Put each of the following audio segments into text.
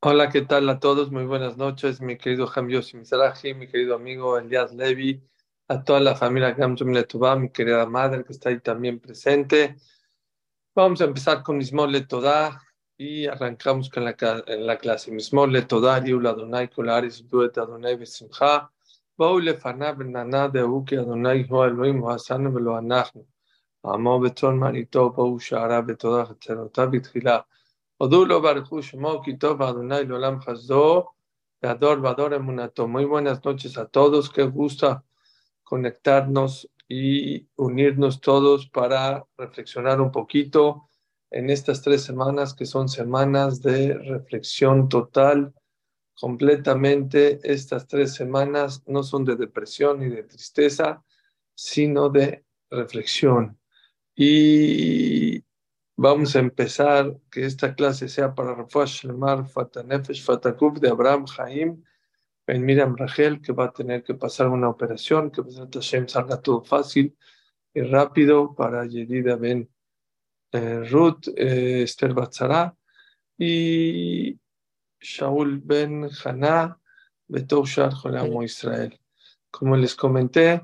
Hola, ¿qué tal a todos? Muy buenas noches, mi querido Hambios Mizrahi, mi querido amigo Elias Levi, a toda la familia Gamsum Letubá, mi querida madre que está ahí también presente. Vamos a empezar con Mismol Letodá y arrancamos con la, en la clase. Mismol Letodá, Yula Adonai, Kolaris, Duet Adonai, Besimcha, Bau Lefana, Benana, Deuki Adonai, Ho Elohim, Hasan, Velo Anachnu, Amo Beton Manito, Bau Shara, Betodá, Heterotá, Bitchila. Muy buenas noches a todos. Qué gusta conectarnos y unirnos todos para reflexionar un poquito en estas tres semanas que son semanas de reflexión total. Completamente estas tres semanas no son de depresión ni de tristeza, sino de reflexión. Y Vamos a empezar que esta clase sea para Rafash Lemar Fatanefesh Fatakuf de Abraham Jaim Ben Miriam Rachel, que va a tener que pasar una operación, que Hashem salga todo fácil y rápido para Yedida Ben eh, Ruth, eh, Esther Batzara y Shaul Ben Haná, Betou Shar Jolamo Israel. Como les comenté,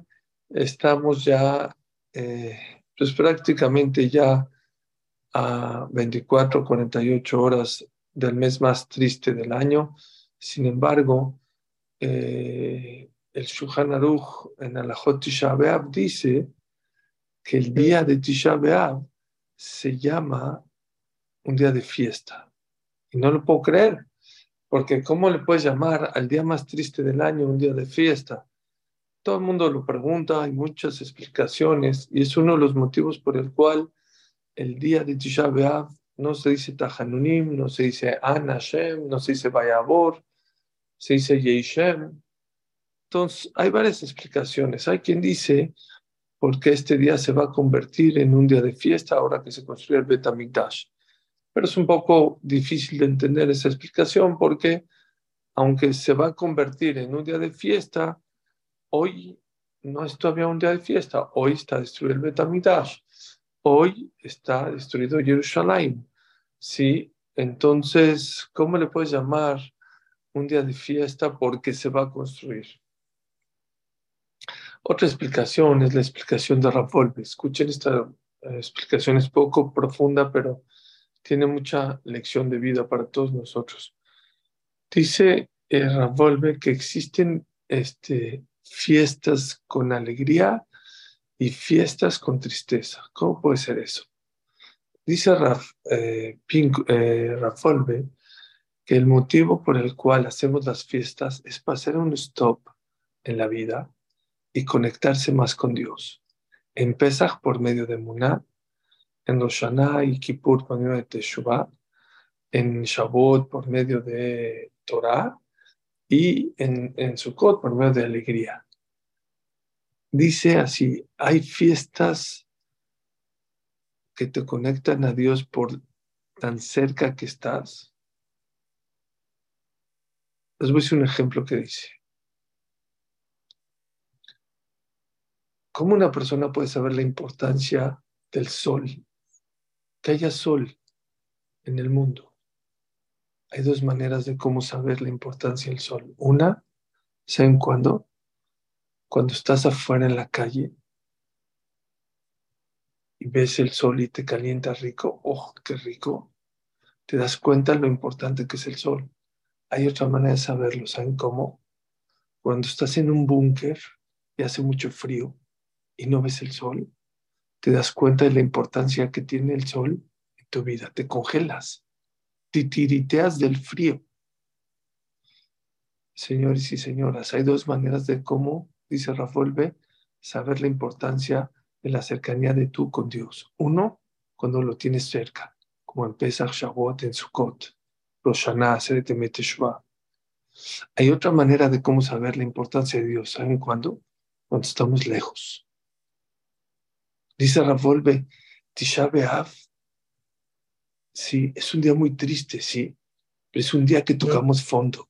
estamos ya, eh, pues prácticamente ya a 24, 48 horas del mes más triste del año. Sin embargo, eh, el Shulchan Aruch en Alajot Tisha B'Av dice que el día de Tisha B'Av se llama un día de fiesta. Y no lo puedo creer, porque ¿cómo le puedes llamar al día más triste del año un día de fiesta? Todo el mundo lo pregunta, hay muchas explicaciones, y es uno de los motivos por el cual el día de Tisha B'Av no se dice Tahanunim, no se dice An Hashem, no se dice Vayabor, se dice Yeishem. Entonces, hay varias explicaciones. Hay quien dice por qué este día se va a convertir en un día de fiesta ahora que se construye el Betamikdash. Pero es un poco difícil de entender esa explicación porque, aunque se va a convertir en un día de fiesta, hoy no es todavía un día de fiesta, hoy está destruido el Betamikdash hoy está destruido Jerusalén. ¿sí? Entonces, ¿cómo le puedes llamar un día de fiesta porque se va a construir? Otra explicación es la explicación de Ravolve. Escuchen, esta eh, explicación es poco profunda, pero tiene mucha lección de vida para todos nosotros. Dice eh, Ravolve que existen este, fiestas con alegría y fiestas con tristeza. ¿Cómo puede ser eso? Dice Raf, eh, eh, Rafolbe que el motivo por el cual hacemos las fiestas es para hacer un stop en la vida y conectarse más con Dios. En Pesach por medio de Muná, en Rosh y Kippur por medio de Teshuvah, en Shavuot por medio de Torah y en, en Sukkot por medio de alegría dice así, hay fiestas que te conectan a Dios por tan cerca que estás. Les voy a decir un ejemplo que dice. ¿Cómo una persona puede saber la importancia del sol? Que haya sol en el mundo. Hay dos maneras de cómo saber la importancia del sol. Una, ¿saben cuándo? Cuando estás afuera en la calle y ves el sol y te calienta rico, ¡oh, qué rico! Te das cuenta lo importante que es el sol. Hay otra manera de saberlo, ¿saben cómo? Cuando estás en un búnker y hace mucho frío y no ves el sol, te das cuenta de la importancia que tiene el sol en tu vida. Te congelas, te tiriteas del frío. Señores y señoras, hay dos maneras de cómo dice Rafael B., saber la importancia de la cercanía de tú con Dios. Uno, cuando lo tienes cerca, como en Pesach, Shavuot, en Sukkot, Rosh Hashanah, Shua. Hay otra manera de cómo saber la importancia de Dios. ¿Saben cuándo? Cuando estamos lejos. Dice Rafael B., Tisha B'Av, sí, es un día muy triste, sí, pero es un día que tocamos fondo,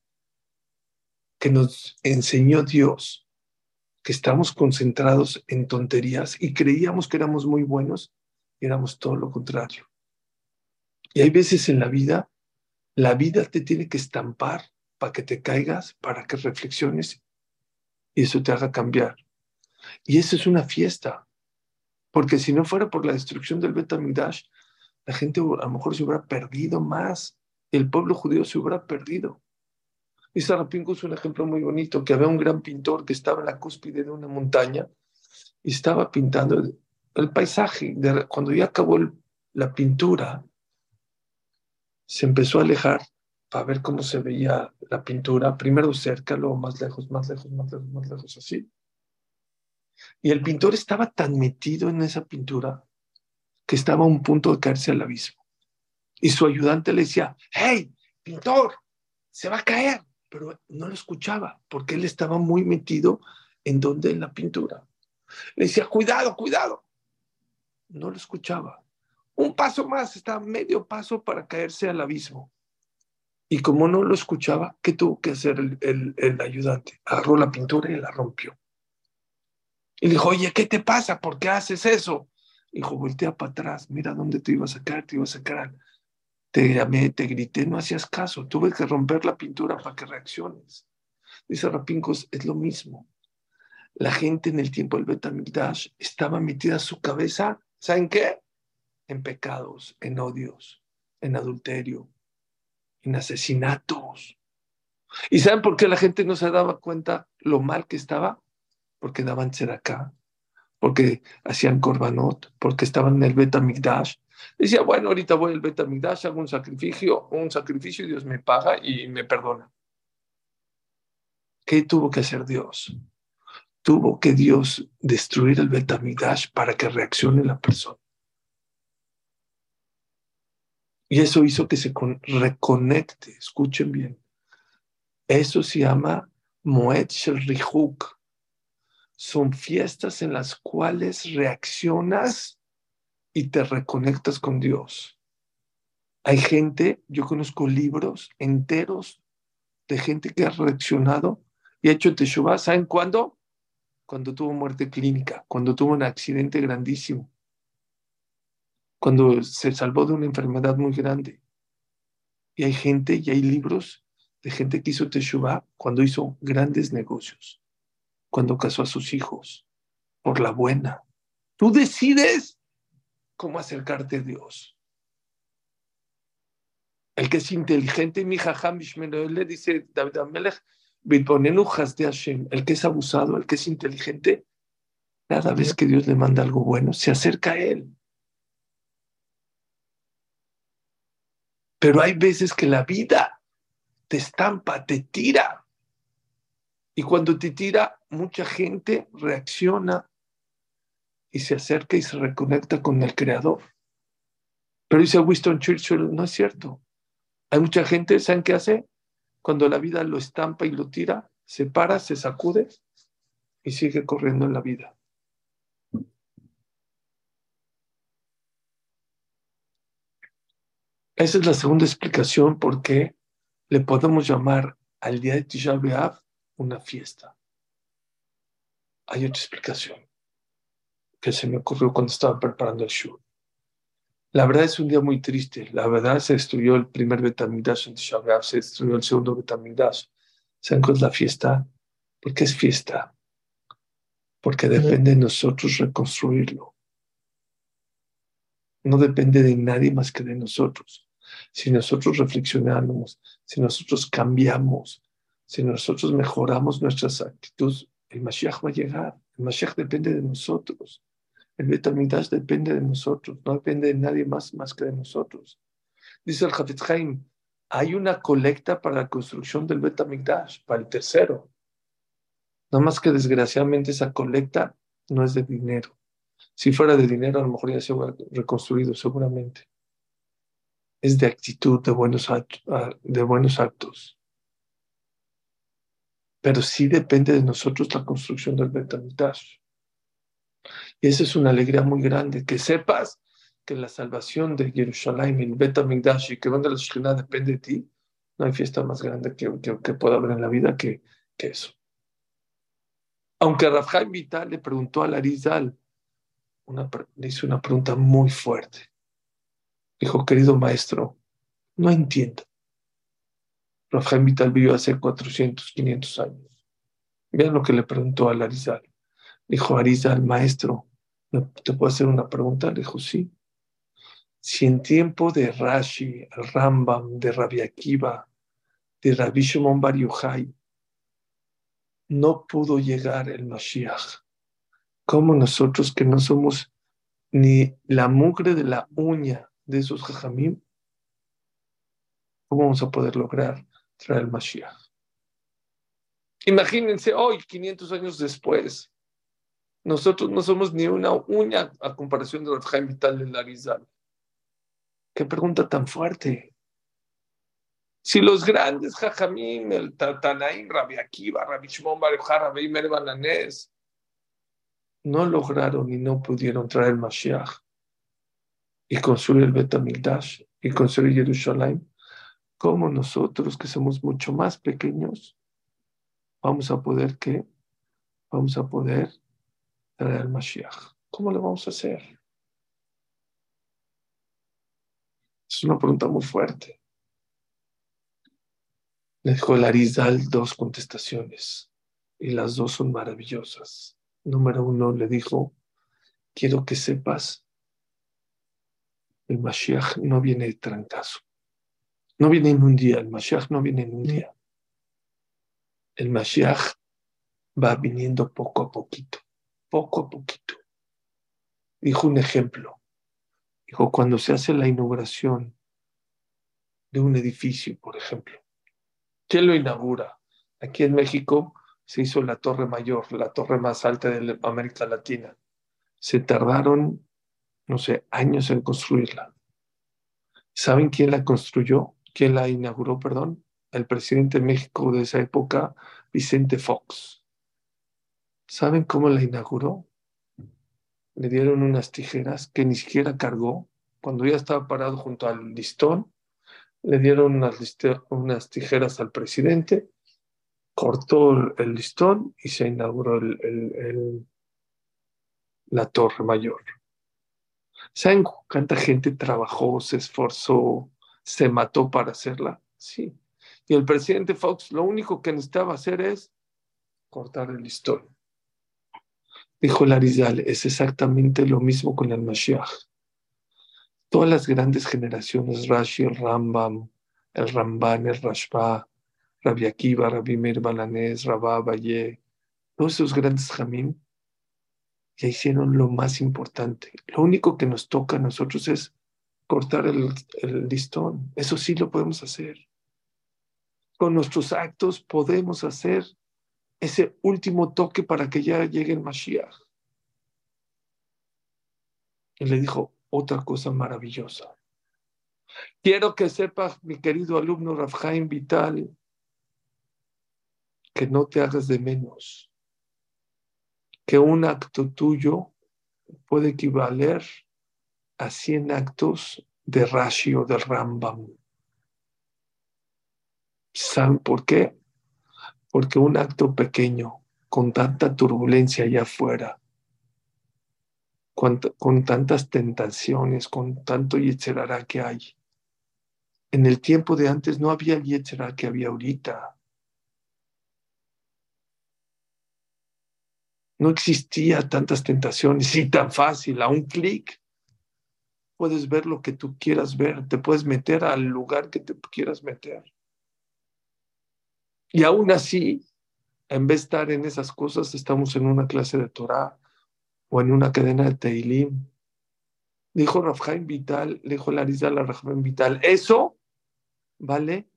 que nos enseñó Dios que estamos concentrados en tonterías y creíamos que éramos muy buenos éramos todo lo contrario. Y hay veces en la vida La vida te tiene que estampar para que te caigas, para que reflexiones y eso te haga cambiar. Y eso es una fiesta, porque si no fuera por la destrucción del Betamigdash, la gente a lo mejor se hubiera perdido más, el pueblo judío se hubiera perdido. Y Sarapinko es un ejemplo muy bonito, que había un gran pintor que estaba en la cúspide de una montaña y estaba pintando el, paisaje. cuando ya acabó la pintura, se empezó a alejar para ver cómo se veía la pintura, primero cerca, luego más lejos, más lejos, más lejos, más lejos, así. Y el pintor estaba tan metido en esa pintura que estaba a un punto de caerse al abismo. Y su ayudante le decía, hey, pintor, se va a caer. Pero no lo escuchaba porque él estaba muy metido en donde en la pintura. Le decía, cuidado, cuidado. No lo escuchaba. Un paso más, estaba medio paso para caerse al abismo. Y como no lo escuchaba, ¿qué tuvo que hacer el, el, ayudante? Agarró la pintura y la rompió. Y le dijo, oye, ¿qué te pasa? ¿Por qué haces eso? Dijo, voltea para atrás, mira dónde te ibas a caer, te ibas a caer. Te llamé, te grité, no hacías caso. Tuve que romper la pintura para que reacciones. Dice Rapincos, es lo mismo. La gente en el tiempo del Betamigdash estaba metida su cabeza, ¿saben qué? En pecados, en odios, en adulterio, en asesinatos. ¿Y saben por qué la gente no se daba cuenta lo mal que estaba? Porque daban acá, porque hacían korbanot, porque estaban en el Betamigdash. Decía, bueno, ahorita voy al Betamigdash, hago un sacrificio, un sacrificio y Dios me paga y me perdona. ¿Qué tuvo que hacer Dios? Tuvo que Dios destruir el Betamigdash para que reaccione la persona. Y eso hizo que se reconecte, escuchen bien. Eso se llama Moed Shel. Son fiestas en las cuales reaccionas y te reconectas con Dios. Hay gente, yo conozco libros enteros de gente que ha reaccionado y ha hecho Teshuvah. ¿Saben cuándo? Cuando tuvo muerte clínica, cuando tuvo un accidente grandísimo cuando se salvó de una enfermedad muy grande. Y hay gente y hay libros de gente que hizo Teshuvah cuando hizo grandes negocios, cuando casó a sus hijos, por la buena. Tú decides cómo acercarte a Dios. El que es inteligente, mi jajam le dice David Amelech, el que es abusado, el que es inteligente, cada vez que Dios le manda algo bueno, se acerca a él. Pero hay veces que la vida te estampa, te tira. Y cuando te tira, mucha gente reacciona y se acerca y se reconecta con el Creador. Pero dice Winston Churchill, no es cierto. Hay mucha gente, ¿saben qué hace? Cuando la vida lo estampa y lo tira, se para, se sacude y sigue corriendo en la vida. Esa es la segunda explicación por qué le podemos llamar al día de Tisha B'Av una fiesta. Hay otra explicación que se me ocurrió cuando estaba preparando el show. La verdad es un día muy triste. La verdad se destruyó el primer Betamigdash en Tisha se destruyó el segundo Betamigdash. ¿Saben cuál es la fiesta? ¿Por qué es fiesta? Porque depende de nosotros reconstruirlo. No depende de nadie más que de nosotros si nosotros reflexionamos, si nosotros cambiamos, si nosotros mejoramos nuestras actitudes, el Mashiach va a llegar. El Mashiach depende de nosotros. El Betamidash depende de nosotros, no depende de nadie más más que de nosotros. Dice el Hafetz hay una colecta para la construcción del Betamigdash, para el tercero. Nada más que desgraciadamente esa colecta no es de dinero. Si fuera de dinero, a lo mejor ya se hubiera reconstruido seguramente es de actitud, de buenos, actos, ah, de buenos actos. Pero sí depende de nosotros la construcción del Betamigdash. Y esa es una alegría muy grande, que sepas que la salvación de Jerusalén, el Betamigdash y que donde la Shekhinah depende de ti, no hay fiesta más grande que, que, pueda haber en la vida que, que eso. Aunque Rafhaim Vital le preguntó a Larizal, le hizo una pregunta muy fuerte. Dijo, querido maestro, no entiendo. Rafael Vital vivió hace 400, 500 años. Vean lo que le preguntó a Arizal. Dijo Arizal, maestro, ¿te puedo hacer una pregunta? Le dijo, sí. Si en tiempo de Rashi, Rambam, de Rabbi Akiva, de Rabbi Shimon Bar Yochai, no pudo llegar el Mashiach, ¿cómo nosotros que no somos ni la mugre de la uña de esos jajamim, ¿cómo vamos a poder lograr traer el Mashiach? Imagínense hoy, 500 años después, nosotros no somos ni una uña a comparación de los Jaime Vital de Larizal. Qué pregunta tan fuerte. Si los grandes Jajamim, el Tatanaim, Rabbi Akiva, Rabbi Shimon Baruchar, Rabbi Merbananés, no lograron y no pudieron traer el Mashiach y construir el Betamildash y construir Jerusalén, como nosotros que somos mucho más pequeños, vamos a poder qué? Vamos a poder el Mashiach. ¿Cómo lo vamos a hacer? Es una pregunta muy fuerte. Le dijo Larizal dos contestaciones y las dos son maravillosas. Número uno le dijo, quiero que sepas, el Mashiach no viene de trancazo. No viene en un día, el Mashiach no viene en un día. El Mashiach va viniendo poco a poquito, poco a poquito. Dijo un ejemplo. Dijo, cuando se hace la inauguración de un edificio, por ejemplo, ¿quién lo inaugura? Aquí en México se hizo la Torre Mayor, la torre más alta de América Latina. Se tardaron, no sé, años en construirla. ¿Saben quién la construyó? ¿Quién la inauguró, perdón? El presidente de México de esa época, Vicente Fox. ¿Saben cómo la inauguró? Le dieron unas tijeras que ni siquiera cargó. Cuando ya estaba parado junto al listón, le dieron unas, unas tijeras al presidente cortó el listón y se inauguró el, la torre mayor. ¿Saben cuánta gente trabajó, se esforzó, se mató para hacerla? Sí. Y el presidente Fox lo único que necesitaba hacer es cortar el listón. Dijo Larizal, es exactamente lo mismo con el Mashiach. Todas las grandes generaciones, Rashi, el Rambam, el Ramban, el Rashba, Rabbi Akiva, Rabbi Mir Balanés, Rabá Valle, todos esos grandes jamín ya hicieron lo más importante. Lo único que nos toca a nosotros es cortar el listón. Eso sí lo podemos hacer. Con nuestros actos podemos hacer ese último toque para que ya llegue el Mashiach. Y le dijo otra cosa maravillosa. Quiero que sepas, mi querido alumno Rafhaim Vital, que no te hagas de menos, que un acto tuyo puede equivaler a 100 actos de Rashi o de Rambam. ¿Saben por qué? Porque un acto pequeño, con tanta turbulencia allá afuera, con, tantas tentaciones, con tanto yetzerara que hay, en el tiempo de antes no había el yetzerara que había ahorita. No existía tantas tentaciones y tan fácil, a un clic puedes ver lo que tú quieras ver, te puedes meter al lugar que te quieras meter. Y aún así, en vez de estar en esas cosas, estamos en una clase de Torah o en una cadena de Teilim. Dijo Rafhaim Vital, dijo Larizal a Rafhaim Vital, eso vale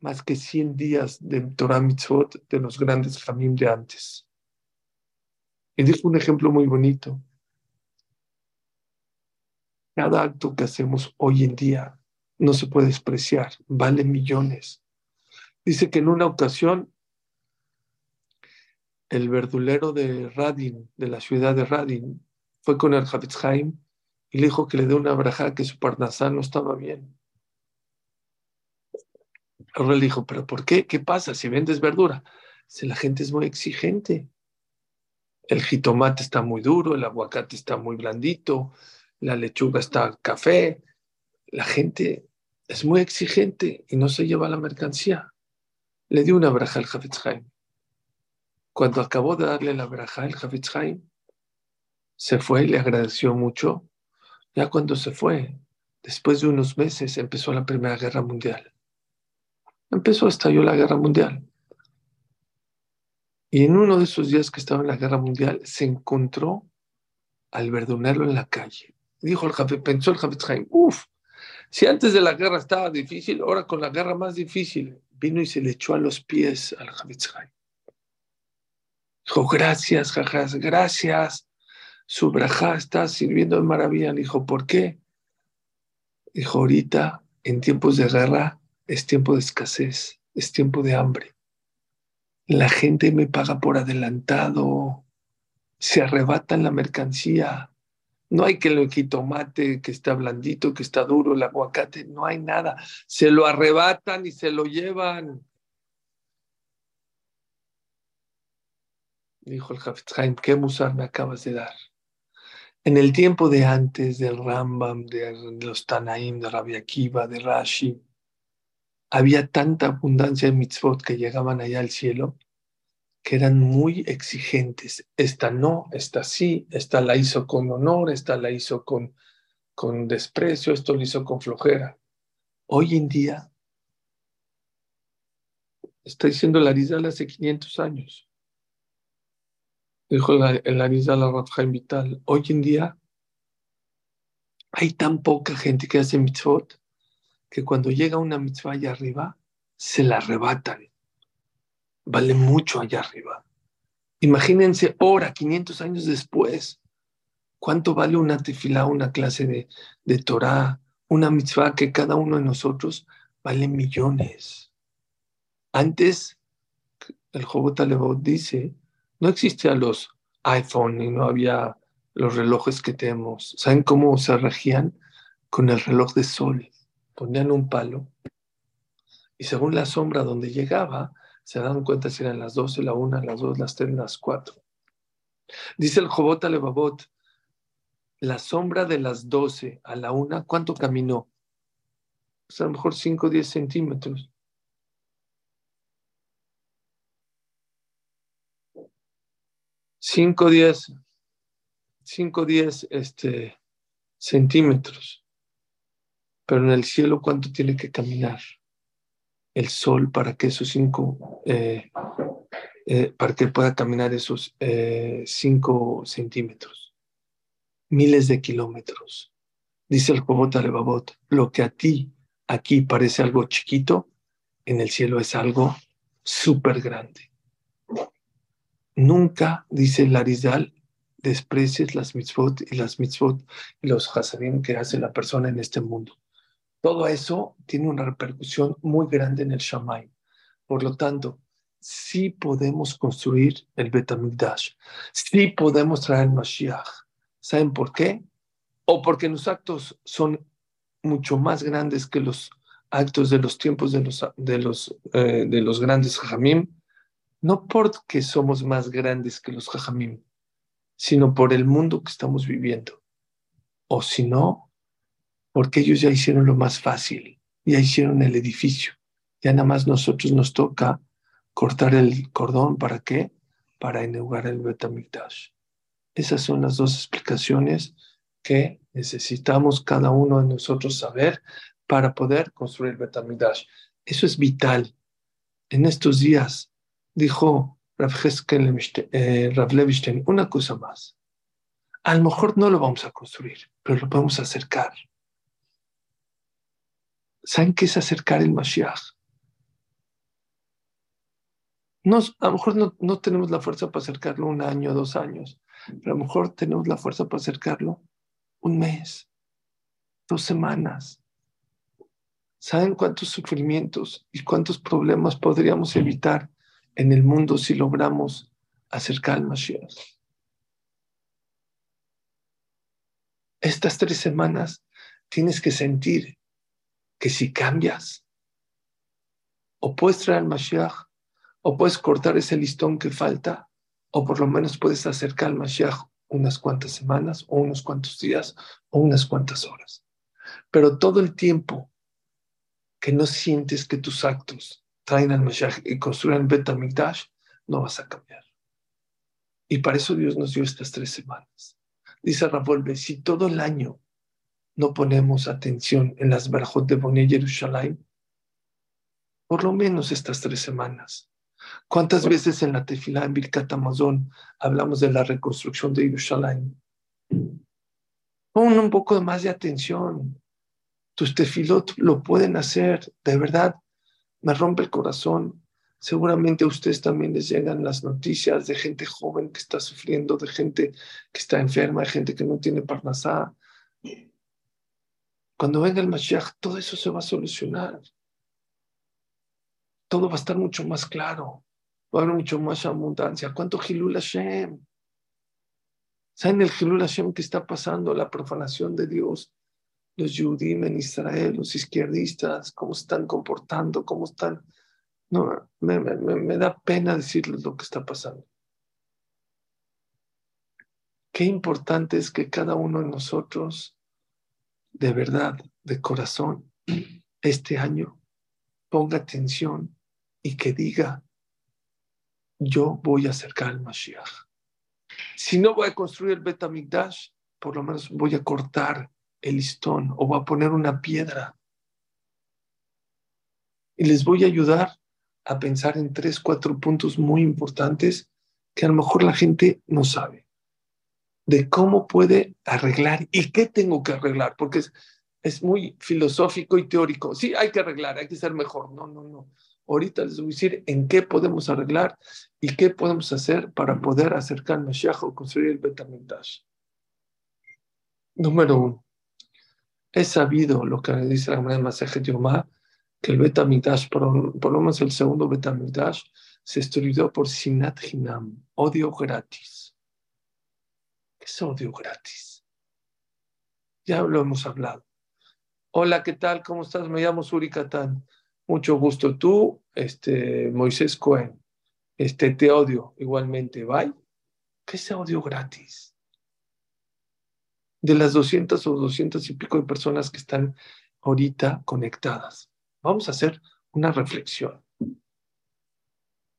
más que 100 días de Torah Mitzvot de los grandes Jamim de antes. Y dijo un ejemplo muy bonito. Cada acto que hacemos hoy en día no se puede despreciar, vale millones. Dice que en una ocasión el verdulero de Radin, de la ciudad de Radin, fue con el Havetz y le dijo que le dé una braja que su parnasá no estaba bien. Ahora le dijo, ¿pero por qué? ¿Qué pasa si vendes verdura? Si la gente es muy exigente el jitomate está muy duro, el aguacate está muy blandito, la lechuga está café. La gente es muy exigente y no se lleva la mercancía. Le dio una braja al Hafetz Cuando acabó de darle la braja al Hafetz se fue y le agradeció mucho. Ya cuando se fue, después de unos meses, empezó la Primera Guerra Mundial. Empezó, estalló la Guerra Mundial. Y en uno de esos días que estaba en la Guerra Mundial, se encontró al verdunero en la calle. Dijo el jefe, pensó el jefe uff, si antes de la guerra estaba difícil, ahora con la guerra más difícil, vino y se le echó a los pies al Javitz Dijo, gracias, jajas, gracias. Su brajá está sirviendo de maravilla. dijo, ¿por qué? Dijo, ahorita, en tiempos de guerra, es tiempo de escasez, es tiempo de hambre. La gente me paga por adelantado, se arrebatan la mercancía. No hay que el jitomate que está blandito, que está duro, el aguacate, no hay nada. Se lo arrebatan y se lo llevan. Dijo el Hafez ¿qué musar me acabas de dar? En el tiempo de antes del Rambam, de los Tanaim, de Rabbi Akiva, de Rashi, había tanta abundancia de mitzvot que llegaban allá al cielo que eran muy exigentes. Esta no, esta sí, esta la hizo con honor, esta la hizo con, con desprecio, esto lo hizo con flojera. Hoy en día, está diciendo Larizal hace 500 años, dijo el Larizal a Rafael Vital, hoy en día hay tan poca gente que hace mitzvot que cuando llega una mitzvah allá arriba, se la arrebatan vale mucho allá arriba. Imagínense ahora, 500 años después, cuánto vale una tefilá, una clase de, de Torah, una mitzvah que cada uno de nosotros vale millones. Antes, el Jobot Alevot dice, no existían los iPhone y no había los relojes que tenemos. ¿Saben cómo se regían? Con el reloj de sol. Ponían un palo y según la sombra donde llegaba, se dan cuenta si eran las 12, la 1, las 2, las 3, las 4. Dice el Jobot Alevabot, la sombra de las 12 a la 1, ¿cuánto caminó? Pues a lo mejor 5 o 10 centímetros. Cinco, diez, cinco, diez este, centímetros. Pero en el cielo, ¿cuánto tiene que caminar? El sol para que esos cinco, eh, eh, para que pueda caminar esos eh, cinco centímetros, miles de kilómetros. Dice el Jobot Alebabot, lo que a ti aquí parece algo chiquito, en el cielo es algo súper grande. Nunca, dice Larizal, desprecies las mitzvot y las mitzvot y los hasadim que hace la persona en este mundo. Todo eso tiene una repercusión muy grande en el Shamay. Por lo tanto, sí podemos construir el Betamigdash, sí podemos traer Mashiach. ¿Saben por qué? O porque los actos son mucho más grandes que los actos de los tiempos de los, de los, eh, de los grandes Jajamim, no porque somos más grandes que los Jajamim, sino por el mundo que estamos viviendo. O si no, porque ellos ya hicieron lo más fácil, ya hicieron el edificio. Ya nada más nosotros nos toca cortar el cordón, ¿para qué? Para inaugurar el Betamikdash. Esas son las dos explicaciones que necesitamos cada uno de nosotros saber para poder construir el Betamikdash. Eso es vital. En estos días dijo Rav, eh, Rav Levistein una cosa más. A lo mejor no lo vamos a construir, pero lo podemos acercar. ¿Saben qué es acercar el Mashiach? a lo mejor no, no, tenemos la fuerza para acercarlo un año, dos años, pero a lo mejor tenemos la fuerza para acercarlo un mes, dos semanas. ¿Saben cuántos sufrimientos y cuántos problemas podríamos evitar en el mundo si logramos acercar al Mashiach? Estas tres semanas tienes que sentir que si cambias, o puedes traer al Mashiach, o puedes cortar ese listón que falta, o por lo menos puedes acercar al Mashiach unas cuantas semanas, o unos cuantos días, o unas cuantas horas. Pero todo el tiempo que no sientes que tus actos traen al Mashiach y construyen el Bet no vas a cambiar. Y para eso Dios nos dio estas tres semanas. Dice Rafael, si todo el año no ponemos atención en las barajot de Boné Jerusalén, por lo menos estas tres semanas. ¿Cuántas veces en la tefilá en Birkat Amazon hablamos de la reconstrucción de Jerusalén? Pon un poco más de atención. Tus tefilot lo pueden hacer, de verdad. Me rompe el corazón Seguramente a ustedes también les llegan las noticias de gente joven que está sufriendo, de gente que está enferma, de gente que no tiene parnasá. Cuando venga el Mashiach, todo eso se va a solucionar. Todo va a estar mucho más claro. Va a haber mucho más abundancia. ¿Cuánto Hilul Hashem? ¿Saben el Hilul Hashem que está pasando? La profanación de Dios. Los Yudim en Israel, los izquierdistas, cómo están comportando, cómo están no, me, me, da pena decirles lo que está pasando. Qué importante es que cada uno de nosotros, de verdad, de corazón, este año ponga atención y que diga, yo voy a acercar al Mashiach. Si no voy a construir el Betamigdash, por lo menos voy a cortar el listón o voy a poner una piedra. Y les voy a ayudar a pensar en tres, cuatro puntos muy importantes que a lo mejor la gente no sabe de cómo puede arreglar y qué tengo que arreglar, porque es, es muy filosófico y teórico. Sí, hay que arreglar, hay que ser mejor. No, no, no. Ahorita les voy a decir en qué podemos arreglar y qué podemos hacer para poder acercar Mashiach o construir el Betamentash. Número uno. He sabido lo que dice la de Masaje Yomá, que el Betamigdash, por, por lo menos el segundo Betamigdash, se estudió por Sinat Hinam, odio gratis. ¿Qué es odio gratis? Ya lo hemos hablado. Hola, ¿qué tal? ¿Cómo estás? Me llamo Suri. Mucho gusto. Tú, este, Moisés Cohen, este, te odio igualmente. Bye. ¿Qué es odio gratis? De las 200 o 200 y pico de personas que están ahorita conectadas. Vamos a hacer una reflexión.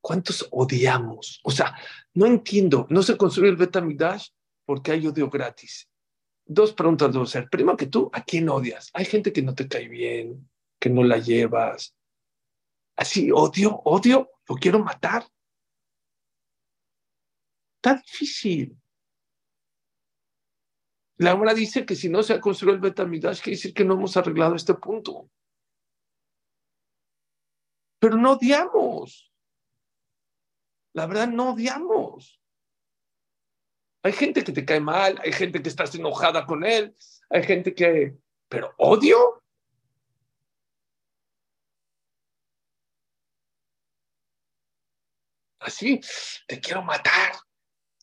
¿Cuántos odiamos? O sea, no entiendo, no se construye el Betamidash porque hay odio gratis. Dos preguntas debo hacer. Primero que tú, ¿a quién odias? Hay gente que no te cae bien, que no la llevas. Así, odio, odio, lo quiero matar. Está difícil. La hora dice que si no se ha construido el Betamidash, quiere decir que no hemos arreglado este punto pero no odiamos. La verdad, no odiamos. Hay gente que te cae mal, hay gente que estás enojada con él, hay gente que... Pero odio. Así, te quiero matar.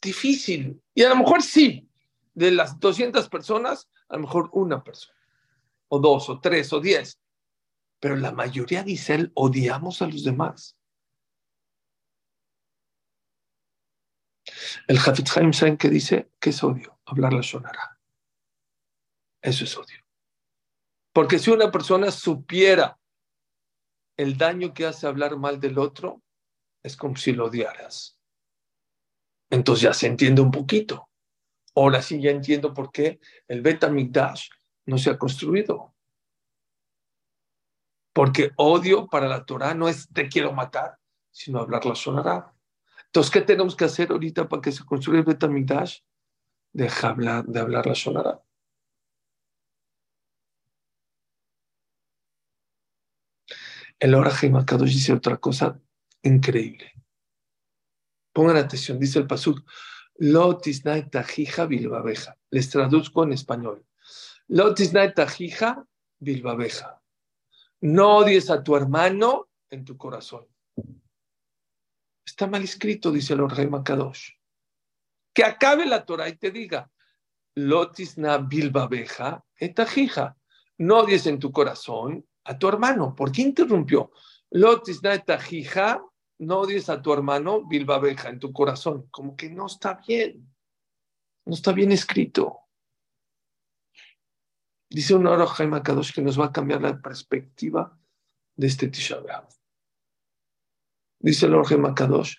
Difícil. Y a lo mejor sí, de las 200 personas, a lo mejor una persona, o dos, o tres, o diez pero la mayoría dice él, odiamos a los demás. El Hafid Haim, ¿saben qué dice? Que es odio, hablar la sonará. Eso es odio. Porque si una persona supiera el daño que hace hablar mal del otro, es como si lo odiaras. Entonces ya se entiende un poquito. Ahora sí ya entiendo por qué el Beta Migdash no se ha construido. Porque odio para la Torah no es te quiero matar, sino hablar la sonará. Entonces, ¿qué tenemos que hacer ahorita para que se construya el Betamigdash? Deja hablar, de hablar la sonará. El Orahim Kadosh dice otra cosa increíble. Pongan atención, dice el Pasuk, Lotisnai tajija bilbabeja. Les traduzco en español. Lotisnai tajija bilbabeja. No odies a tu hermano en tu corazón. Está mal escrito, dice el Rey Makadosh. Que acabe la Torah y te diga, Lotisna bilbabeja etajija. No odies en tu corazón a tu hermano. ¿Por qué interrumpió? Lotisna etajija, no odies a tu hermano bilbabeja en tu corazón. Como que no está bien. No está bien escrito. Dice un Jaime Kadosh que nos va a cambiar la perspectiva de este Tisha Dice el Orge Makadosh,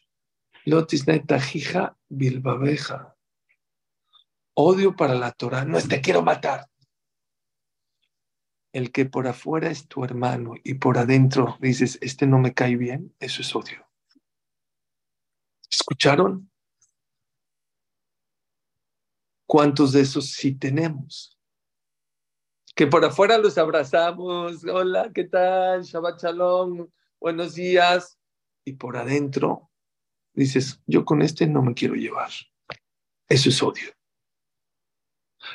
bilbabeja. Odio para la Torah no es te quiero matar. El que por afuera es tu hermano y por adentro dices, este no me cae bien, eso es odio. ¿Escucharon? ¿Cuántos de esos sí tenemos? Que por afuera los abrazamos, hola, ¿qué tal? Shabbat Shalom, buenos días. Y por adentro dices, yo con este no me quiero llevar. Eso es odio.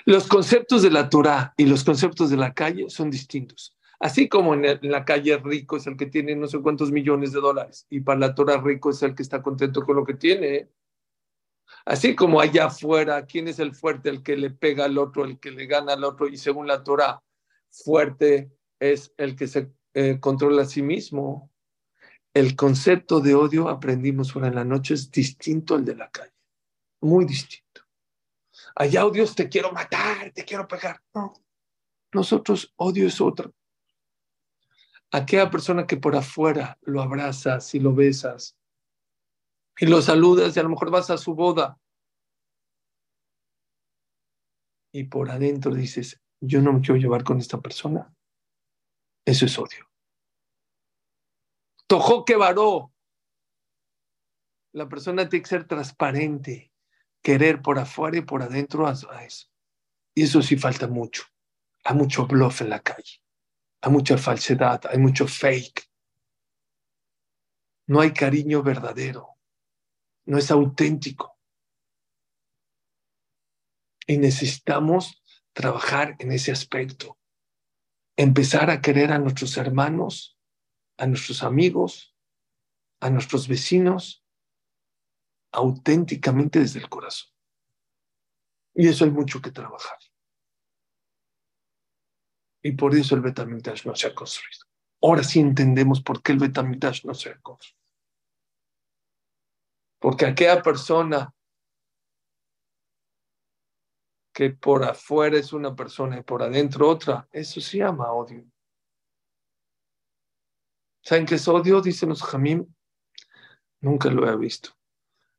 Los conceptos de la Torah y los conceptos de la calle son distintos. Así como en, la calle rico es el que tiene no sé cuántos millones de dólares y para la Torah rico es el que está contento con lo que tiene. Así como allá afuera, ¿quién es el fuerte? El que le pega al otro, el que le gana al otro. Y según la Torah, fuerte es el que se eh, controla a sí mismo. El concepto de odio, aprendimos ahora en la noche, es distinto al de la calle. Muy distinto. Allá odios, te quiero matar, te quiero pegar. No. Nosotros, odio es otro. Aquella persona que por afuera lo abrazas y lo besas, y lo saludas y a lo mejor vas a su boda. Y por adentro dices, yo no me quiero llevar con esta persona. Eso es odio. Que varó. La persona tiene que ser transparente, querer por afuera y por adentro a eso. Y eso sí falta mucho. Hay mucho bluff en la calle. Hay mucha falsedad, hay mucho fake. No hay cariño verdadero no es auténtico. Y necesitamos trabajar en ese aspecto. Empezar a querer a nuestros hermanos, a nuestros amigos, a nuestros vecinos, auténticamente desde el corazón. Y eso hay mucho que trabajar. Y por eso el Betamitash no se ha construido. Ahora sí entendemos por qué el Betamitash no se ha construido. Porque aquella persona que por afuera es una persona y por adentro otra, eso se llama odio. ¿Saben qué es odio? Dicen los Jamim. Nunca lo he visto.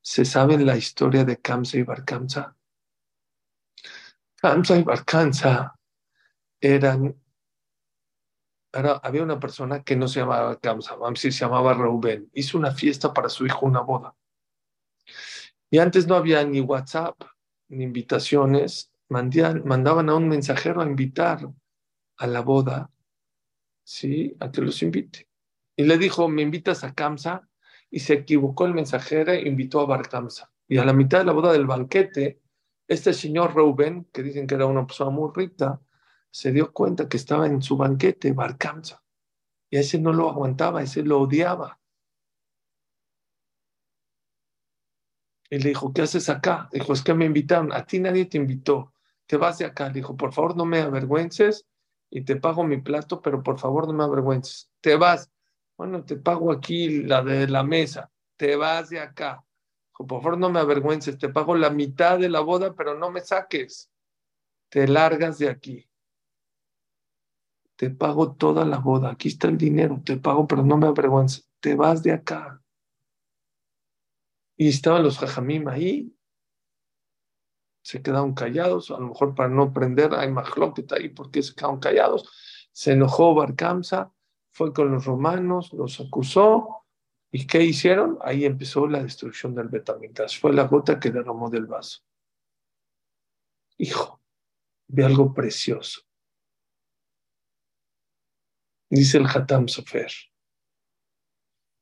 ¿Se sabe la historia de Kamsa y Barkamsa? Kamsa y Barkamsa eran. había una persona que no se llamaba Kamsa, se llamaba Reuben. Hizo una fiesta para su hijo, una boda. Y antes no había ni WhatsApp, ni invitaciones. mandaban a un mensajero a invitar a la boda, ¿sí? A que los invite. Y le dijo, me invitas a Kamsa. Y se equivocó el mensajero e invitó a Bar Kamsa. Y a la mitad de la boda del banquete, este señor Reuben, que dicen que era una persona muy rica, se dio cuenta que estaba en su banquete Bar Kamsa. Y a ese no lo aguantaba, ese lo odiaba. Y le dijo, ¿qué haces acá? Dijo, es que me invitaron, a ti nadie te invitó, te vas de acá. Le dijo, por favor no me avergüences y te pago mi plato, pero por favor no me avergüences. Te vas. Bueno, te pago aquí la de la mesa, te vas de acá. Por favor no me avergüences, te pago la mitad de la boda, pero no me saques. Te largas de aquí. Te pago toda la boda, aquí está el dinero, te pago, pero no me avergüences. Te vas de acá. Y estaban los jajamim ahí, se quedaron callados, a lo mejor para no prender, hay está ahí porque se quedaron callados. Se enojó Barcamsa, fue con los romanos, los acusó. ¿Y qué hicieron? Ahí empezó la destrucción del Betamigdash. Fue la gota que derramó del vaso. Hijo, ve algo precioso. Dice el Hatam Sofer.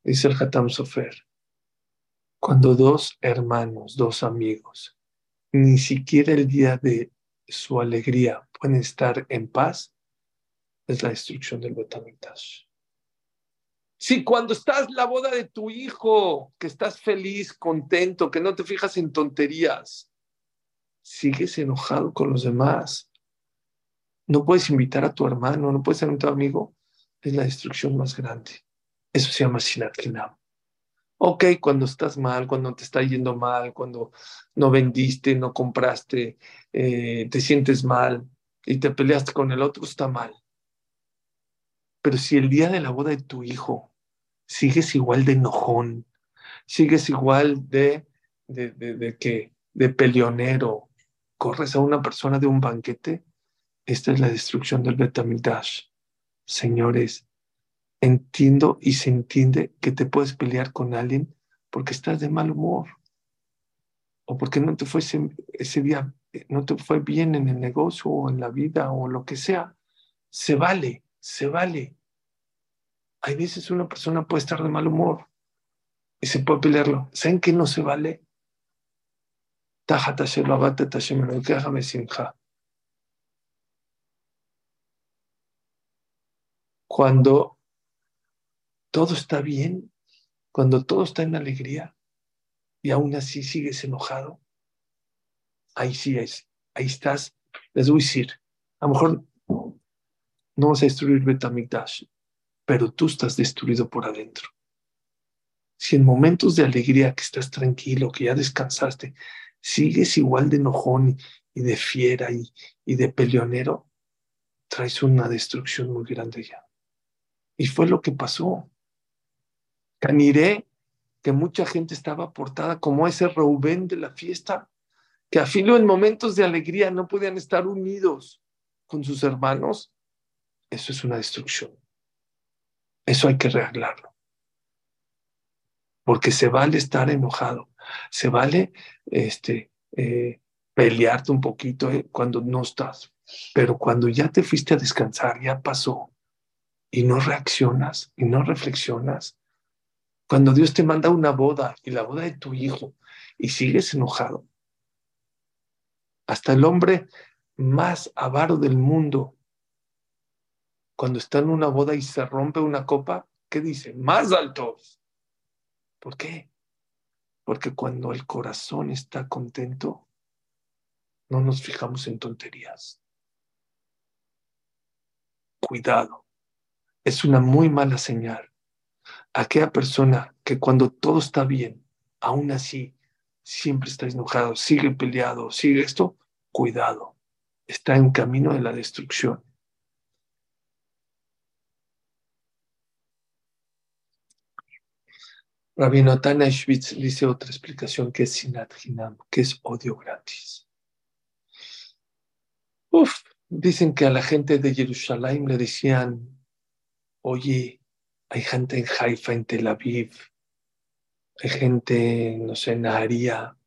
Dice el Hatam Sofer. Cuando dos hermanos, dos amigos, ni siquiera el día de su alegría pueden estar en paz, es la destrucción del Betamigdash. Si cuando estás en la boda de tu hijo, que estás feliz, contento, que no te fijas en tonterías, sigues enojado con los demás, no puedes invitar a tu hermano, no puedes ser un tu amigo, es la destrucción más grande. Eso se llama Sinat Ok, cuando estás mal, cuando te está yendo mal, cuando no vendiste, no compraste, eh, te sientes mal y te peleaste con el otro, está mal. Pero si el día de la boda de tu hijo sigues igual de enojón, sigues igual de, de, de, que, de peleonero, corres a una persona de un banquete, esta es la destrucción del Betamildash. Señores, entiendo y se entiende que te puedes pelear con alguien porque estás de mal humor o porque no te fue ese, día, no te fue bien en el negocio o en la vida o lo que sea. Se vale, se vale. Hay veces una persona puede estar de mal humor y se puede pelearlo. ¿Saben qué no se vale? Cuando todo está bien, cuando todo está en alegría y aún así sigues enojado, ahí sí es, ahí estás, les voy a decir, a lo mejor no vas a destruir Betamigdash, pero tú estás destruido por adentro. Si en momentos de alegría que estás tranquilo, que ya descansaste, sigues igual de enojón y, de fiera y, de peleonero, traes una destrucción muy grande ya. Y fue lo que pasó. Caniré, que mucha gente estaba aportada como ese Reubén de la fiesta, que a en momentos de alegría no podían estar unidos con sus hermanos, eso es una destrucción. Eso hay que arreglarlo. Porque se vale estar enojado, se vale este, eh, pelearte un poquito eh, cuando no estás, pero cuando ya te fuiste a descansar, ya pasó, y no reaccionas y no reflexionas, cuando Dios te manda una boda y la boda de tu hijo y sigues enojado, hasta el hombre más avaro del mundo, cuando está en una boda y se rompe una copa, ¿qué dice? Más altos. ¿Por qué? Porque cuando el corazón está contento, no nos fijamos en tonterías. Cuidado, es una muy mala señal aquella persona que cuando todo está bien, aún así siempre está enojado, sigue peleado, sigue esto, cuidado, está en camino de la destrucción. Rabbi Natan dice otra explicación que es sinat hinam, que es odio gratis. Uf, dicen que a la gente de Jerusalén le decían, oye, hay gente en Haifa, en Tel Aviv, hay gente, no sé, en Aria,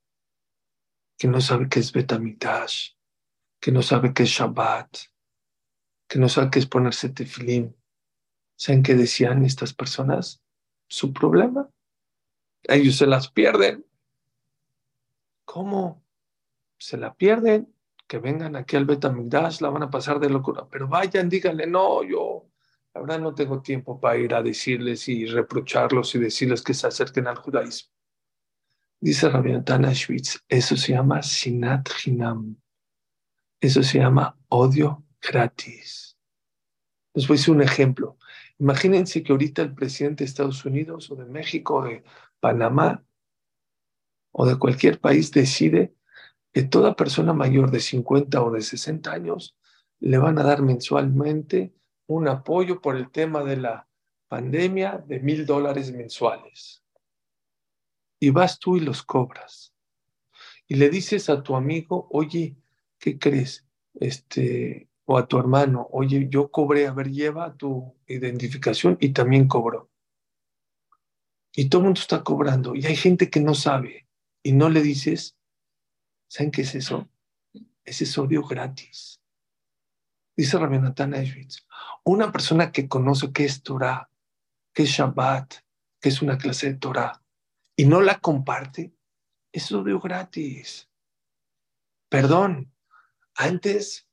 que no sabe qué es Betamitash, que no sabe qué es Shabbat, que no sabe qué es ponerse tefilín. ¿Saben qué decían estas personas? Su problema. Ellos se las pierden. ¿Cómo? Se la pierden. Que vengan aquí al Betamigdash, la van a pasar de locura. Pero vayan, díganle, no, yo la verdad no tengo tiempo para ir a decirles y reprocharlos y decirles que se acerquen al judaísmo. Dice Rabbi Schwitz, eso se llama sinat hinam. Eso se llama odio gratis. Les voy a decir un ejemplo. Imagínense que ahorita el presidente de Estados Unidos o de México Panamá o de cualquier país decide que toda persona mayor de 50 o de 60 años le van a dar mensualmente un apoyo por el tema de la pandemia de mil dólares mensuales. Y vas tú y los cobras. Y le dices a tu amigo, oye, ¿qué crees? Este, o a tu hermano, oye, yo cobré, a ver, lleva tu identificación y también cobró. Y todo el mundo está cobrando. Y hay gente que no sabe. Y no le dices, ¿saben qué es eso? Ese es odio gratis. Dice Rabbi Natan una persona que conoce qué es Torah, qué es Shabbat, qué es una clase de Torah, y no la comparte, es odio gratis. Perdón, antes,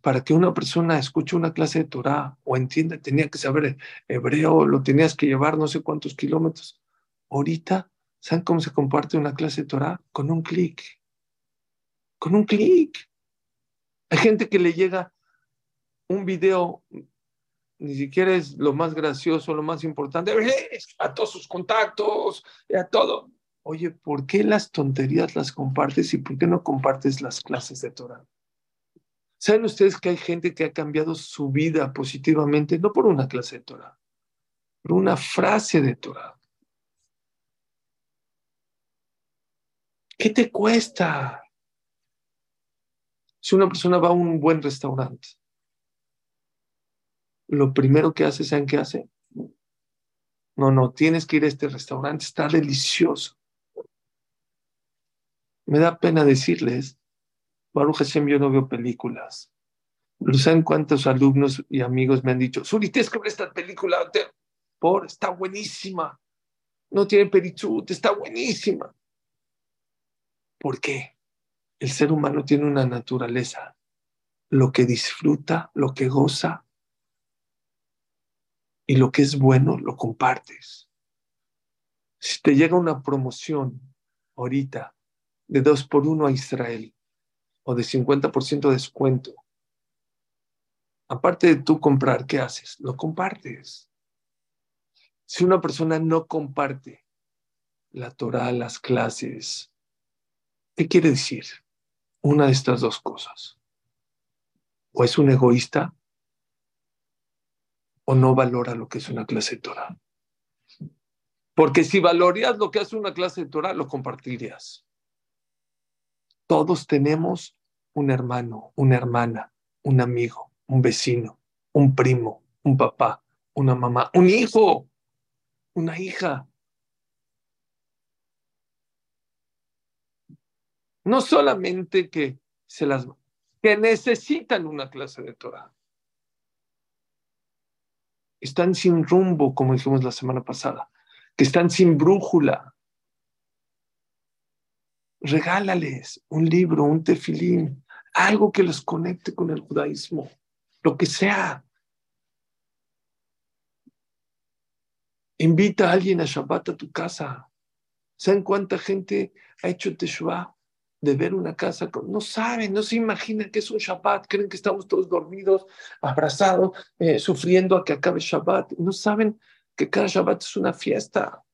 para que una persona escuche una clase de Torah o entienda, tenía que saber hebreo, lo tenías que llevar no sé cuántos kilómetros. Ahorita, ¿saben cómo se comparte una clase de Torah? Con un clic. Con un clic. Hay gente que le llega un video ni siquiera es lo más gracioso, lo más importante, a todos sus contactos, a todo. Oye, ¿por qué las tonterías las compartes y por qué no compartes las clases de Torah? ¿Saben ustedes que hay gente que ha cambiado su vida positivamente, no por una clase de Torah, por una frase de Torah? ¿Qué te cuesta? Si una persona va a un buen restaurante, lo primero que hace, ¿saben qué hace? No, no, tienes que ir a este restaurante, está delicioso. Me da pena decirles, Baruch Hashem, yo no veo películas. Pero ¿saben cuántos alumnos y amigos me han dicho, Suri, tienes que ver esta película, por, está buenísima. No tiene perichut, está buenísima. ¿Por qué? El ser humano tiene una naturaleza. Lo que disfruta, lo que goza y lo que es bueno, lo compartes. Si te llega una promoción ahorita de dos por uno a Israel o de 50% de descuento, aparte de tú comprar, ¿qué haces? Lo compartes. Si una persona no comparte la Torah, las clases, ¿qué quiere decir? Una de estas dos cosas. O es un egoísta o no valora lo que es una clase de Torah. Porque si valorías lo que hace una clase de Torah, lo compartirías. Todos tenemos un hermano, una hermana, un amigo, un vecino, un primo, un papá, una mamá, un hijo, una hija. No solamente que se las que necesitan una clase de Torah. Están sin rumbo, como dijimos la semana pasada, que están sin brújula, regálales un libro, un tefilín, algo que los conecte con el judaísmo, lo que sea. Invita a alguien a Shabbat a tu casa. ¿Saben cuánta gente ha hecho Teshuvah de ver una casa? No saben, no se imaginan que es un Shabbat, creen que estamos todos dormidos, abrazados, eh, sufriendo a que acabe Shabbat. No saben que cada Shabbat es una fiesta.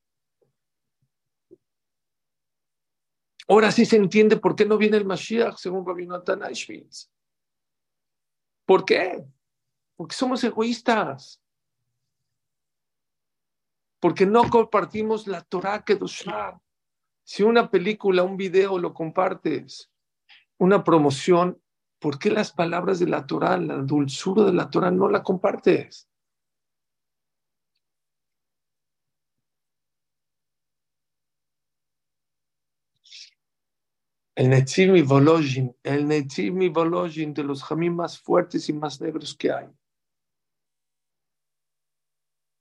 Ahora sí se entiende por qué no viene el Mashiach, según Rabbi Nathan. ¿Por qué? Porque somos egoístas. Porque no compartimos la Torah que Si una película, un video lo compartes, una promoción, ¿por qué las palabras de la Torah, la dulzura de la Torah no la compartes? El Netziv Volojin, el Netziv Volojin de los jamí más fuertes y más negros que hay.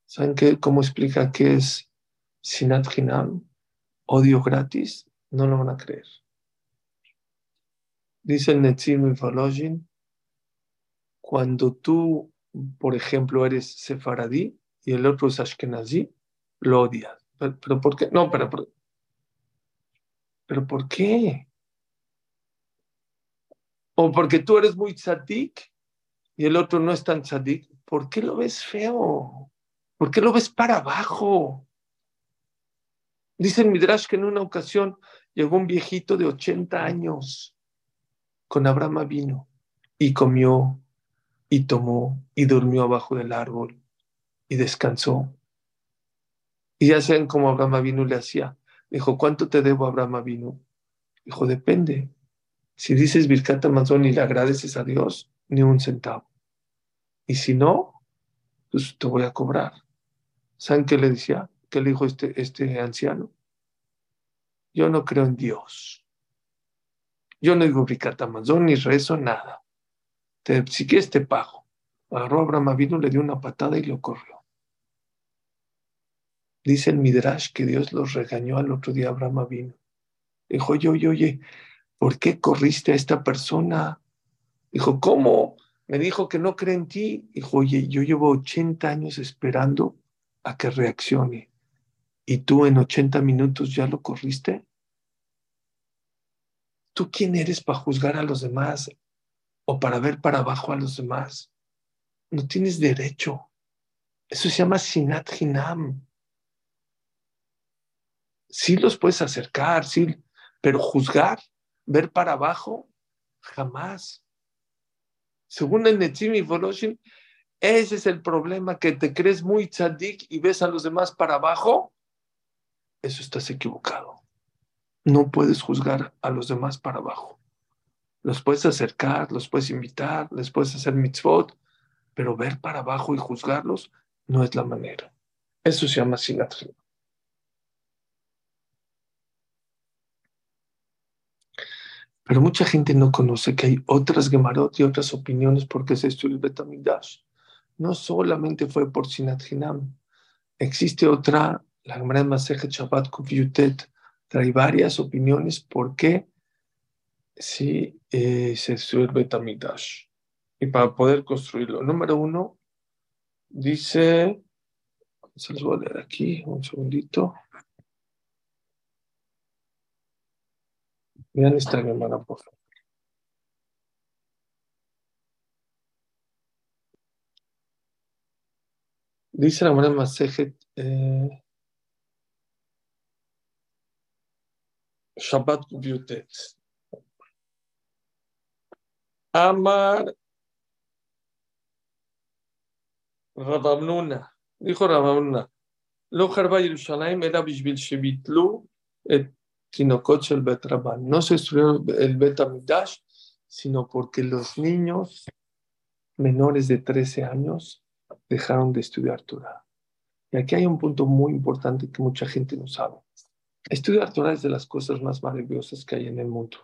¿Saben qué, cómo explica qué es Sinat Hinam? Odio gratis. No lo van a creer. Dice el Netziv Volojin, cuando tú, por ejemplo, eres sefaradí y el otro es ashkenazí, lo odias. ¿Pero, por qué? No, pero, pero, pero ¿por qué? o porque tú eres muy tzadik y el otro no es tan tzadik, ¿por qué lo ves feo? ¿Por qué lo ves para abajo? Dice Midrash que en una ocasión llegó un viejito de 80 años con Abraham vino y comió y tomó y durmió abajo del árbol y descansó. Y ya saben cómo Abraham vino le hacía. Dijo, ¿cuánto te debo Abraham vino? Dijo, depende. Si dices Birkat Amazon y le agradeces a Dios, ni un centavo. Y si no, pues te voy a cobrar. ¿Saben qué le decía? ¿Qué le dijo este, este anciano? Yo no creo en Dios. Yo no digo Amazon ni rezo nada. si quieres te pago. Agarró a Abraham vino, le dio una patada y lo corrió. Dice el Midrash que Dios los regañó al otro día Abraham vino. Dijo, oye, oye, oye, ¿por qué corriste a esta persona? Dijo, ¿cómo? Me dijo que no cree en ti. Dijo, oye, yo llevo 80 años esperando a que reaccione. ¿Y tú en 80 minutos ya lo corriste? ¿Tú quién eres para juzgar a los demás o para ver para abajo a los demás? No tienes derecho. Eso se llama sinat hinam. Sí los puedes acercar, sí, pero juzgar ver para abajo, jamás. Según el Netzim y Voloshin, ese es el problema, que te crees muy tzadik y ves a los demás para abajo. Eso estás equivocado. No puedes juzgar a los demás para abajo. Los puedes acercar, los puedes invitar, les puedes hacer mitzvot, pero ver para abajo y juzgarlos no es la manera. Eso se llama sinatria. Pero mucha gente no conoce que hay otras Gemarot y otras opiniones porque se estudió el Betamidash. No solamente fue por Sinat Existe otra, la Gemara Masejet Shabbat Kufiutet, trae varias opiniones por qué si eh, se estudió el Betamidash. Y para poder construirlo. Número uno, dice, se los voy a leer aquí, un segundito. Vean esta hermana, por favor. Dice la hermana Masejet eh, Shabbat Kubiutet. Amar Rabamnuna. Dijo Rabamnuna. Lo Harba Yerushalayim era Bishbil et el Betraban. No se destruyó el Betamidash, sino porque los niños menores de 13 años dejaron de estudiar Torah. Y aquí hay un punto muy importante que mucha gente no sabe. Estudiar Torah es de las cosas más maravillosas que hay en el mundo.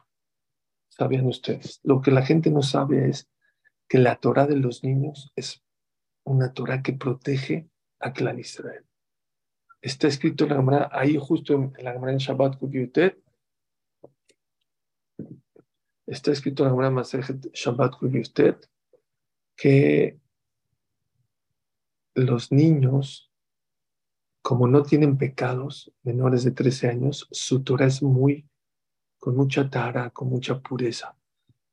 ¿Sabían ustedes? Lo que la gente no sabe es que la Torah de los niños es una Torah que protege a Clan Israel. Está escrito en la Gemara, ahí justo en la Gemara en Shabbat Kubiutet, está escrito en la Gemara Masejet Shabbat que los niños, como no tienen pecados menores de 13 años, su Torah es muy, con mucha tara, con mucha pureza.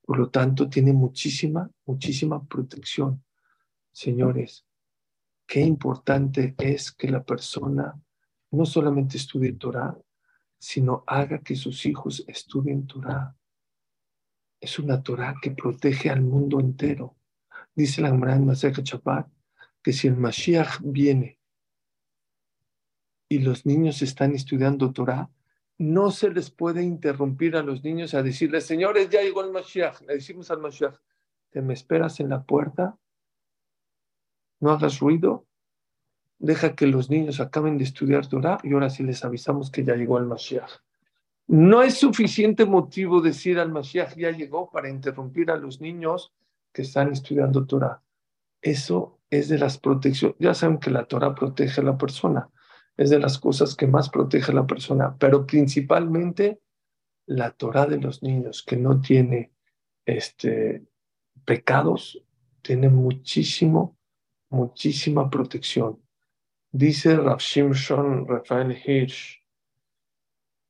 Por lo tanto, tiene muchísima, muchísima protección. Señores, qué importante es que la persona no solamente estudie Torah, sino haga que sus hijos estudien Torah. Es una Torah que protege al mundo entero. Dice la Gemara en Chapat que si el Mashiach viene y los niños están estudiando Torah, no se les puede interrumpir a los niños a decirles, señores, ya llegó el Mashiach. Le decimos al Mashiach, te me esperas en la puerta no hagas ruido, deja que los niños acaben de estudiar Torah y ahora sí les avisamos que ya llegó el Mashiach. No es suficiente motivo decir al Mashiach ya llegó para interrumpir a los niños que están estudiando Torah. Eso es de las protecciones. Ya saben que la Torah protege a la persona. Es de las cosas que más protege a la persona. Pero principalmente la Torah de los niños que no tiene este, pecados, tiene muchísimo muchísima protección. Dice Rav Shimshon Rafael Hirsch,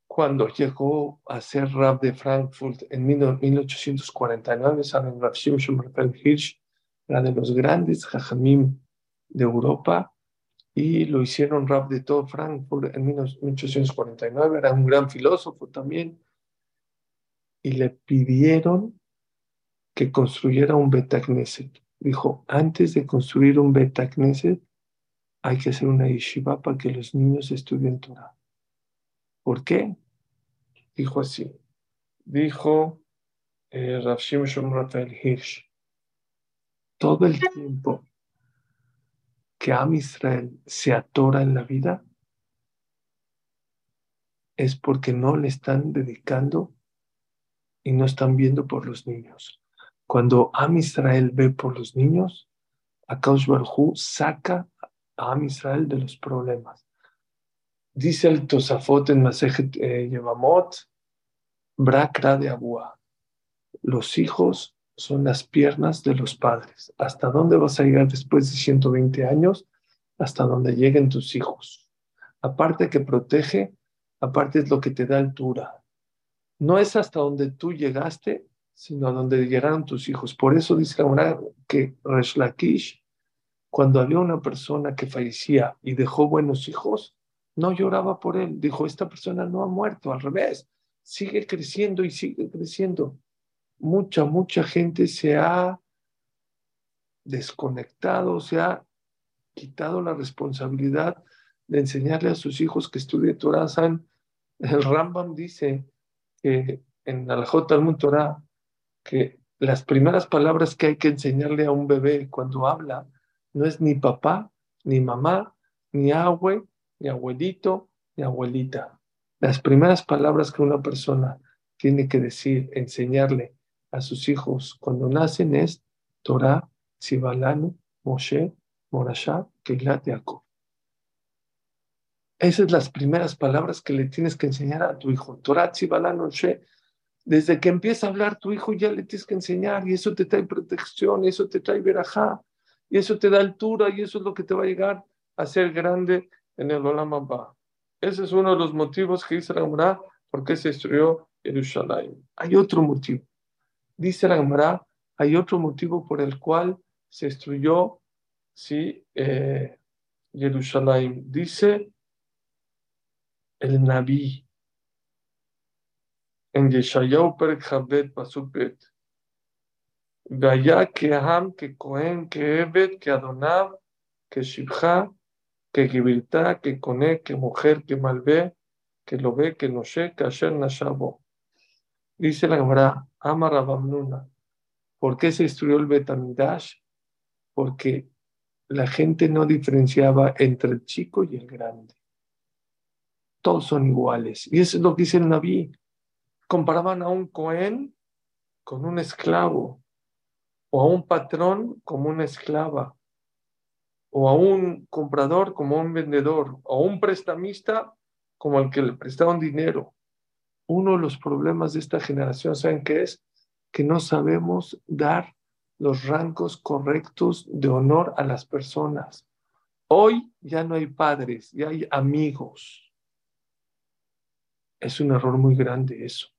cuando llegó a ser Rab de Frankfurt en 1849, saben, Rav Shimshon Rafael Hirsch era de los grandes jajamim de Europa y lo hicieron Rab de todo Frankfurt en 1849, era un gran filósofo también, y le pidieron que construyera un Betagneset dijo, antes de construir un Betacneset, hay que hacer una yeshiva para que los niños estudien Torah. ¿Por qué? Dijo así. Dijo eh, Rav Rafael Hirsch, todo el tiempo que Am Israel se atora en la vida es porque no le están dedicando y no están viendo por los niños. Cuando Am Israel ve por los niños, Akaush Barhu saca a Am Israel de los problemas. Dice el Tosafot en Masejet eh, Yevamot, Brakra de Abua. Los hijos son las piernas de los padres. ¿Hasta dónde vas a llegar después de 120 años? Hasta donde lleguen tus hijos. Aparte que protege, aparte es lo que te da altura. No es hasta donde tú llegaste, sino a donde llegaron tus hijos. Por eso dice la que Resh Lakish, cuando había una persona que fallecía y dejó buenos hijos, no lloraba por él. Dijo, esta persona no ha muerto, al revés, sigue creciendo y sigue creciendo. Mucha, mucha gente se ha desconectado, se ha quitado la responsabilidad de enseñarle a sus hijos que estudie Torah. El Rambam dice que en Alajot Talmud Torah que las primeras palabras que hay que enseñarle a un bebé cuando habla no es ni papá, ni mamá, ni abue, ni abuelito, ni abuelita. Las primeras palabras que una persona tiene que decir, enseñarle a sus hijos cuando nacen es Torah, Tzibalanu, Moshe, Morashá, Keilat, Yaakov. Esas son las primeras palabras que le tienes que enseñar a tu hijo. Torah, Tzibalanu, Moshe, desde que empieza a hablar tu hijo ya le tienes que enseñar y eso te trae protección, y eso te trae verajá, y eso te da altura y eso es lo que te va a llegar a ser grande en el Olam Abba. Ese es uno de los motivos que dice la Gemara por qué se destruyó Jerusalén. Hay otro motivo. Dice la Gemara, hay otro motivo por el cual se destruyó sí, eh, Jerusalén. Dice el Naví en Yeshayahu Perek Habet Pasuk Bet. Vaya que Ham, que Cohen, que Evet, que Adonab, que Shibha, que Gibilta, que Cone, que mujer, que Malve, que lo ve, que no sé, que Asher Nashabo. Dice la Gemara, Ama Rabamnuna. ¿Por qué se destruyó el Betamidash? Porque la gente no diferenciaba entre el chico y el grande. Todos son iguales. Y eso es lo que dice el Naví comparaban a un Cohen con un esclavo, o a un patrón como una esclava, o a un comprador como un vendedor, o a un prestamista como el que le prestaban dinero. Uno de los problemas de esta generación, ¿saben qué es? Que no sabemos dar los rangos correctos de honor a las personas. Hoy ya no hay padres, ya hay amigos. Es un error muy grande eso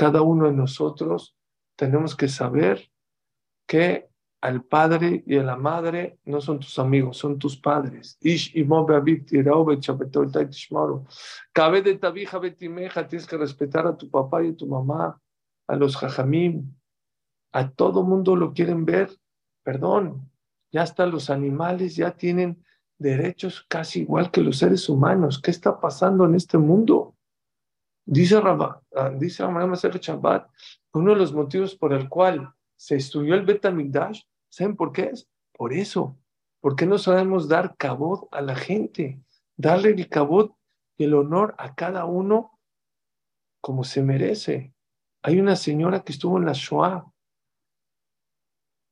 cada uno de nosotros tenemos que saber que al padre y a la madre no son tus amigos, son tus padres. Cabe de tabija betimeja, tienes que respetar a tu papá y a tu mamá, a los jajamim. A todo mundo lo quieren ver. Perdón, ya hasta los animales ya tienen derechos casi igual que los seres humanos. ¿Qué está pasando en este mundo? Dice ah, dice Shabbat, uno de los motivos por el cual se estudió el Betamigdash, ¿saben por qué es? Por eso, porque no sabemos dar cabot a la gente, darle el cabot y el honor a cada uno como se merece. Hay una señora que estuvo en la Shoah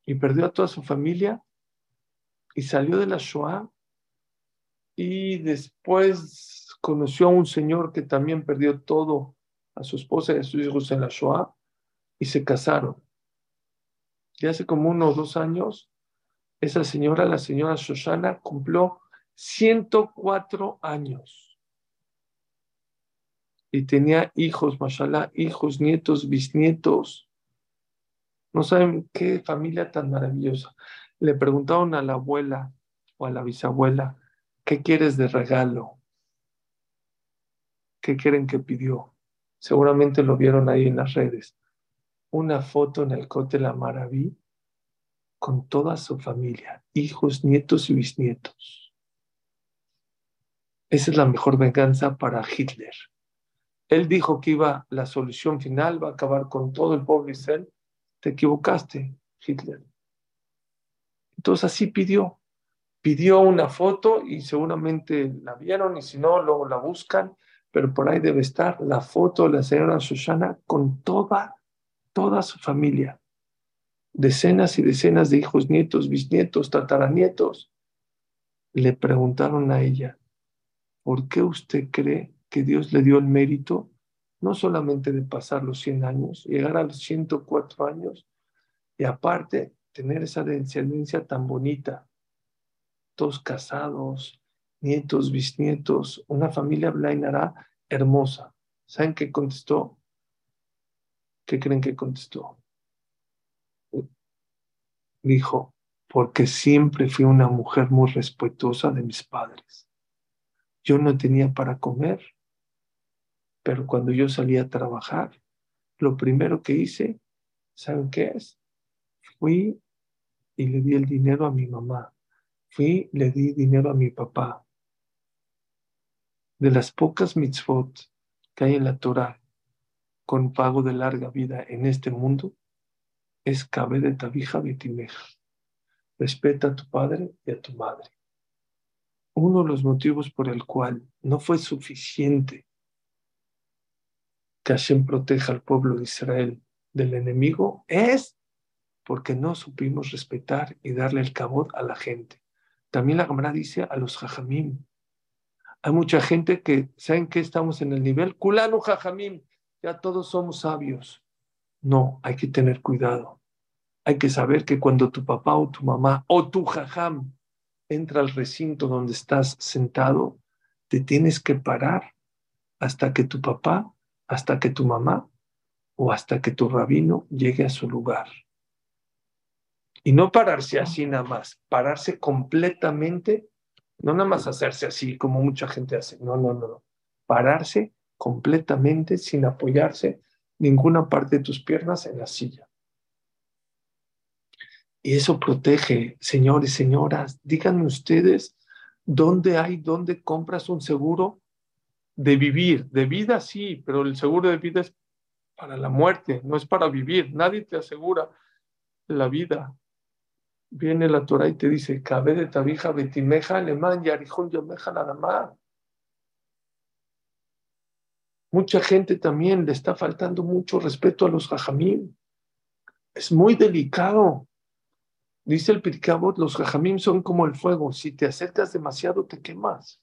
y perdió a toda su familia y salió de la Shoah y después conoció a un señor que también perdió todo, a su esposa y a sus hijos en la Shoah, y se casaron. Y hace como unos dos años, esa señora, la señora Shoshana, cumplió 104 años. Y tenía hijos, mashallah, hijos, nietos, bisnietos. No saben qué familia tan maravillosa. Le preguntaron a la abuela o a la bisabuela, ¿qué quieres de regalo? ¿Qué quieren que pidió? Seguramente lo vieron ahí en las redes. Una foto en el Cote La Maraví con toda su familia, hijos, nietos y bisnietos. Esa es la mejor venganza para Hitler. Él dijo que iba, la solución final va a acabar con todo el pueblo Israel. Te equivocaste, Hitler. Entonces así pidió. Pidió una foto y seguramente la vieron y si no, luego la buscan pero por ahí debe estar la foto de la señora Susana con toda, toda su familia. Decenas y decenas de hijos, nietos, bisnietos, tataranietos. Le preguntaron a ella, ¿por qué usted cree que Dios le dio el mérito no solamente de pasar los 100 años, llegar a los 104 años y aparte tener esa descendencia tan bonita, todos casados, nietos, bisnietos, una familia blainará hermosa. ¿Saben qué contestó? ¿Qué creen que contestó? Dijo, porque siempre fui una mujer muy respetuosa de mis padres. Yo no tenía para comer, pero cuando yo salí a trabajar, lo primero que hice, ¿saben qué es? Fui y le di el dinero a mi mamá. Fui, le di dinero a mi papá. De las pocas mitzvot que hay en la Torah con pago de larga vida en este mundo, es cabe de tabija betimeja. Respeta a tu padre y a tu madre. Uno de los motivos por el cual no fue suficiente que Hashem proteja al pueblo de Israel del enemigo es porque no supimos respetar y darle el cabot a la gente. También la cámara dice a los jajamim. Hay mucha gente que saben que estamos en el nivel culano jajamim, ya todos somos sabios. No, hay que tener cuidado. Hay que saber que cuando tu papá o tu mamá o tu jajam entra al recinto donde estás sentado, te tienes que parar hasta que tu papá, hasta que tu mamá o hasta que tu rabino llegue a su lugar. Y no pararse así nada más, pararse completamente, no nada más hacerse así como mucha gente hace, no, no, no, no. pararse completamente sin apoyarse ninguna parte de tus piernas en la silla. Y eso protege, señores, señoras, díganme ustedes dónde hay, dónde compras un seguro de vivir, de vida sí, pero el seguro de vida es para la muerte, no es para vivir. Nadie te asegura la vida. Viene la Torah y te dice, cabe de tabija betimeja alemán yarijón yameja nada más. Mucha gente también le está faltando mucho respeto a los jajamim. Es muy delicado. Dice el Pirkabot, los jajamim son como el fuego. Si te acercas demasiado, te quemas.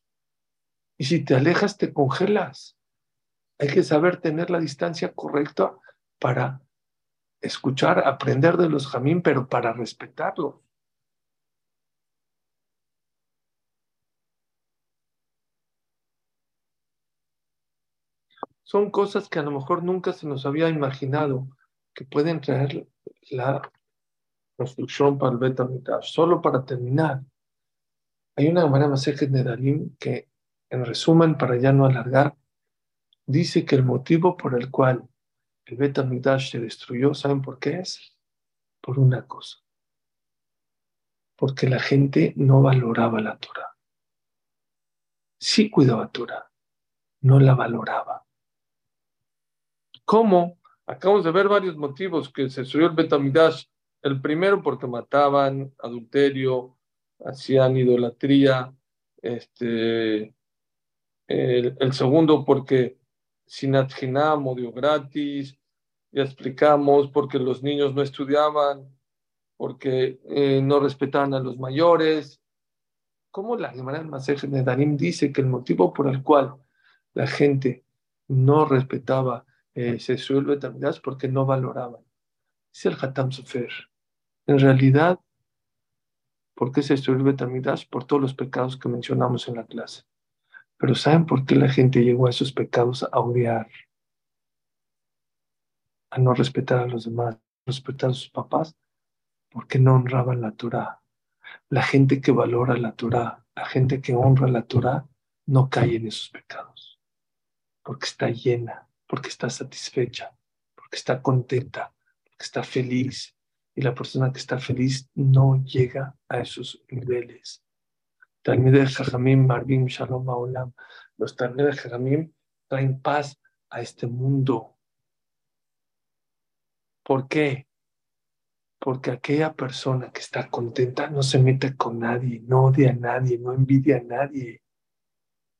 Y si te alejas, te congelas. Hay que saber tener la distancia correcta para escuchar, aprender de los jamín, pero para respetarlos. Son cosas que a lo mejor nunca se nos había imaginado que pueden traer la construcción para el Betamitash. Solo para terminar, hay una manera más de Dalim que, en resumen, para ya no alargar, dice que el motivo por el cual el Bet se destruyó, ¿saben por qué es? Por una cosa. Porque la gente no valoraba la Torah. Sí cuidaba Torah, no la valoraba. ¿Cómo? Acabamos de ver varios motivos que se destruyó el Bet El primero porque mataban, adulterio, hacían idolatría. Este, el, segundo porque Sinat Hinam, odio gratis, ya explicamos, porque los niños no estudiaban, porque eh, no respetaban a los mayores. ¿Cómo la Gemara de Darim dice que el motivo por el cual la gente no respetaba eh, se también es porque no valoraban? Dice el Hatam Sofer. En realidad, ¿por qué se suele Betamidash? Por todos los pecados que mencionamos en la clase. Pero ¿saben por qué la gente llegó a esos pecados a odiar? A no respetar a los demás, a respetar a sus papás, porque no honraban la Torah. La gente que valora la Torah, la gente que honra la Torah, no cae en esos pecados, porque está llena, porque está satisfecha, porque está contenta, porque está feliz. Y la persona que está feliz no llega a esos niveles de Jajamim, Marvim, Shalom Olam. Los de Jajamim traen paz a este mundo. ¿Por qué? Porque aquella persona que está contenta no se mete con nadie, no odia a nadie, no envidia a nadie.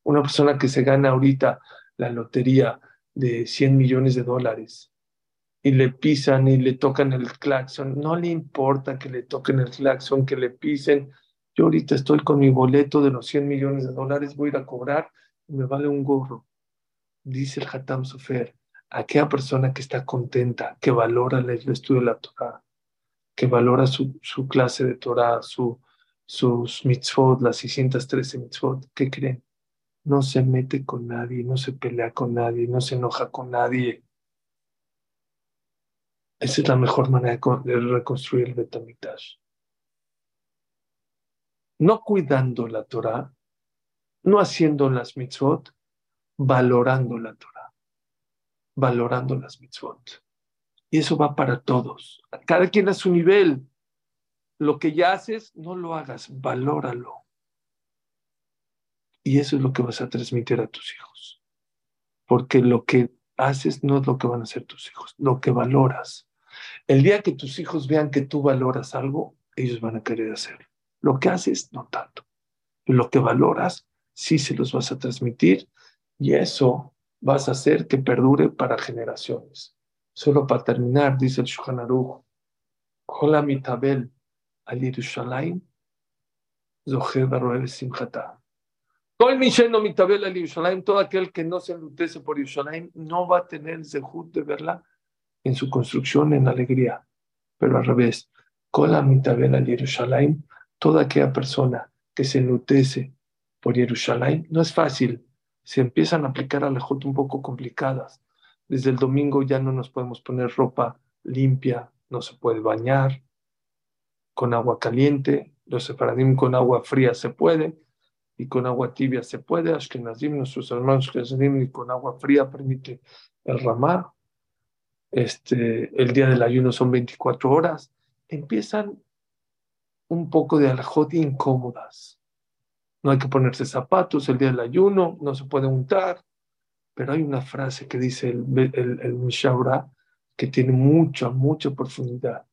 Una persona que se gana ahorita la lotería de 100 millones de dólares y le pisan y le tocan el claxon, no le importa que le toquen el claxon, que le pisen, yo ahorita estoy con mi boleto de los 100 millones de dólares, voy a ir a cobrar y me vale un gorro. Dice el Hatam Sofer, aquella persona que está contenta, que valora el estudio de la Torah, que valora su, clase de Torah, su, sus mitzvot, las 613 mitzvot, ¿qué creen? No se mete con nadie, no se pelea con nadie, no se enoja con nadie. Esa es la mejor manera de reconstruir el Betamitash no cuidando la Torah, no haciendo las mitzvot, valorando la Torah, valorando las mitzvot. Y eso va para todos, cada quien a su nivel. Lo que ya haces, no lo hagas, valóralo. Y eso es lo que vas a transmitir a tus hijos. Porque lo que haces no es lo que van a hacer tus hijos, lo que valoras. El día que tus hijos vean que tú valoras algo, ellos van a querer hacerlo. Lo que haces, no tanto. Lo que valoras, sí se los vas a transmitir y eso vas a hacer que perdure para generaciones. Solo para terminar, dice el Shulchan Aruch, mitabel al Yerushalayim, simchata. Todo aquel que no se enlutece por Yerushalayim no va a tener el zehut de verla en su construcción en alegría. Pero al revés, toda aquella persona que se enlutece por Yerushalayim, no es fácil. Se empiezan a aplicar alejot un poco complicadas. Desde el domingo ya no nos podemos poner ropa limpia, no se puede bañar con agua caliente, los separadim con agua fría se puede, y con agua tibia se puede, Ashkenazim, nuestros hermanos Ashkenazim, y con agua fría permite el ramar. Este, el día del ayuno son 24 horas. Empiezan un poco de alajot incómodas. No hay que ponerse zapatos el día del ayuno, no se puede untar. Pero hay una frase que dice el, el, el que tiene mucha, mucha profundidad.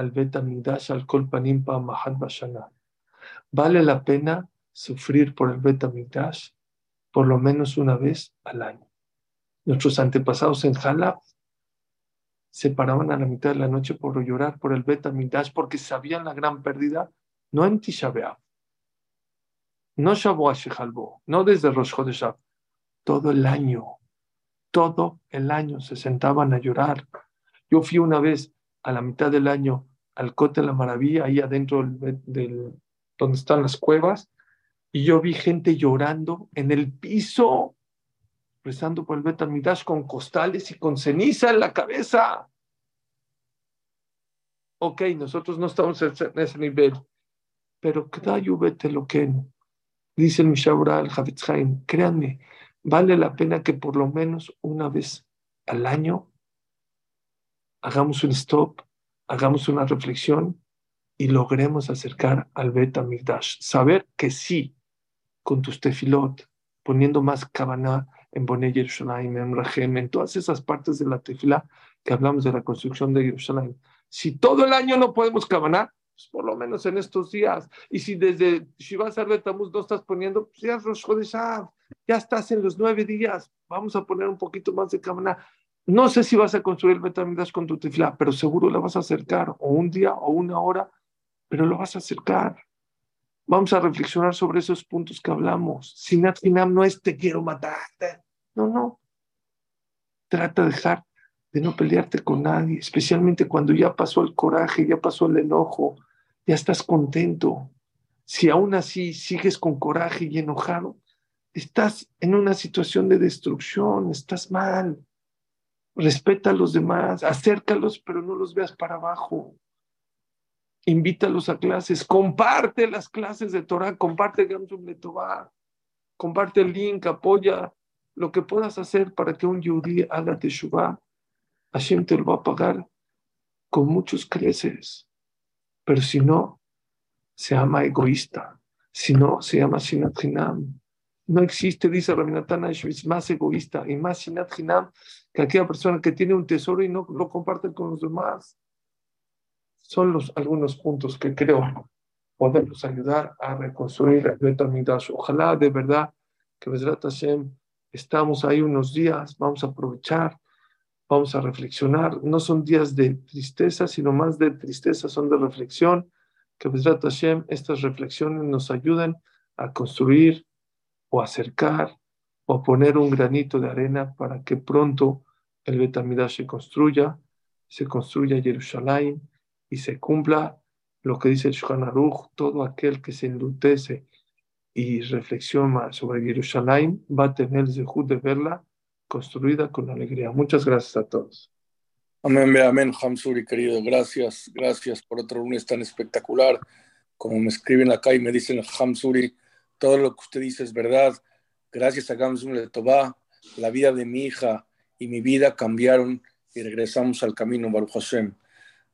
Al Vale la pena sufrir por el Betamigdash por lo menos una vez al año. Nuestros antepasados en Jalab se paraban a la mitad de la noche por llorar por el Betamigdash porque sabían la gran pérdida, no en Tisha no Shavuot no desde Rosh Chodeshab, todo el año todo el año se sentaban a llorar. Yo fui una vez a la mitad del año al Cote de la Maravilla, ahí adentro del, donde están las cuevas, y yo vi gente llorando en el piso, rezando por el Betamidash con costales y con ceniza en la cabeza. Ok, nosotros no estamos en ese nivel, pero vete lo que dice el Mishabra el Haim, créanme, vale la pena que por lo menos una vez al año hagamos un stop, hagamos una reflexión y logremos acercar al Beta Migdash. Saber que sí, con tus tefilot, poniendo más cabana en Boné Yerushalayim, en Rahem, en todas esas partes de la tefila que hablamos de la construcción de Yerushalayim. Si todo el año no podemos cabanar, pues por lo menos en estos días. Y si desde Shiva Betamuz no estás poniendo, pues ya Rosh ya estás en los nueve días, vamos a poner un poquito más de cámara. No sé si vas a construir el con tu tefla, pero seguro la vas a acercar, o un día o una hora, pero lo vas a acercar. Vamos a reflexionar sobre esos puntos que hablamos. Sinat Finam no es te quiero matarte. No, no. Trata de dejar de no pelearte con nadie, especialmente cuando ya pasó el coraje, ya pasó el enojo, ya estás contento. Si aún así sigues con coraje y enojado, estás en una situación de destrucción, estás mal. Respeta a los demás, acércalos, pero no los veas para abajo. Invítalos a clases, comparte las clases de Torah, comparte Gamsum Letová, comparte el link, apoya lo que puedas hacer para que un yudí haga Teshuvah. Hashem te lo va a pagar con muchos creces. Pero si no, se llama egoísta. Si no, se llama Sinat no existe, dice Rabinatán es más egoísta y más sinat que aquella persona que tiene un tesoro y no lo comparte con los demás. Son algunos puntos que creo podernos ayudar a reconstruir el Betamidash. Ojalá de verdad que Besrat Hashem estamos ahí unos días, vamos a aprovechar, vamos a reflexionar. No son días de tristeza, sino más de tristeza, son de reflexión. Que Besrat estas reflexiones nos ayuden a construir o acercar o poner un granito de arena para que pronto el Betamidash se construya, se construya Jerusalén y se cumpla lo que dice el Shulchan todo aquel que se enlutece y reflexiona sobre Jerusalén va a tener el zehut de verla construida con alegría. Muchas gracias a todos. Amén, amén, Hamsuri, querido. Gracias, gracias por otro lunes tan espectacular. Como me escriben acá y me dicen, Hamsuri, todo lo que usted dice es verdad. Gracias a Gamsum Letová, la vida de mi hija y mi vida cambiaron y regresamos al camino, Baruch Hashem.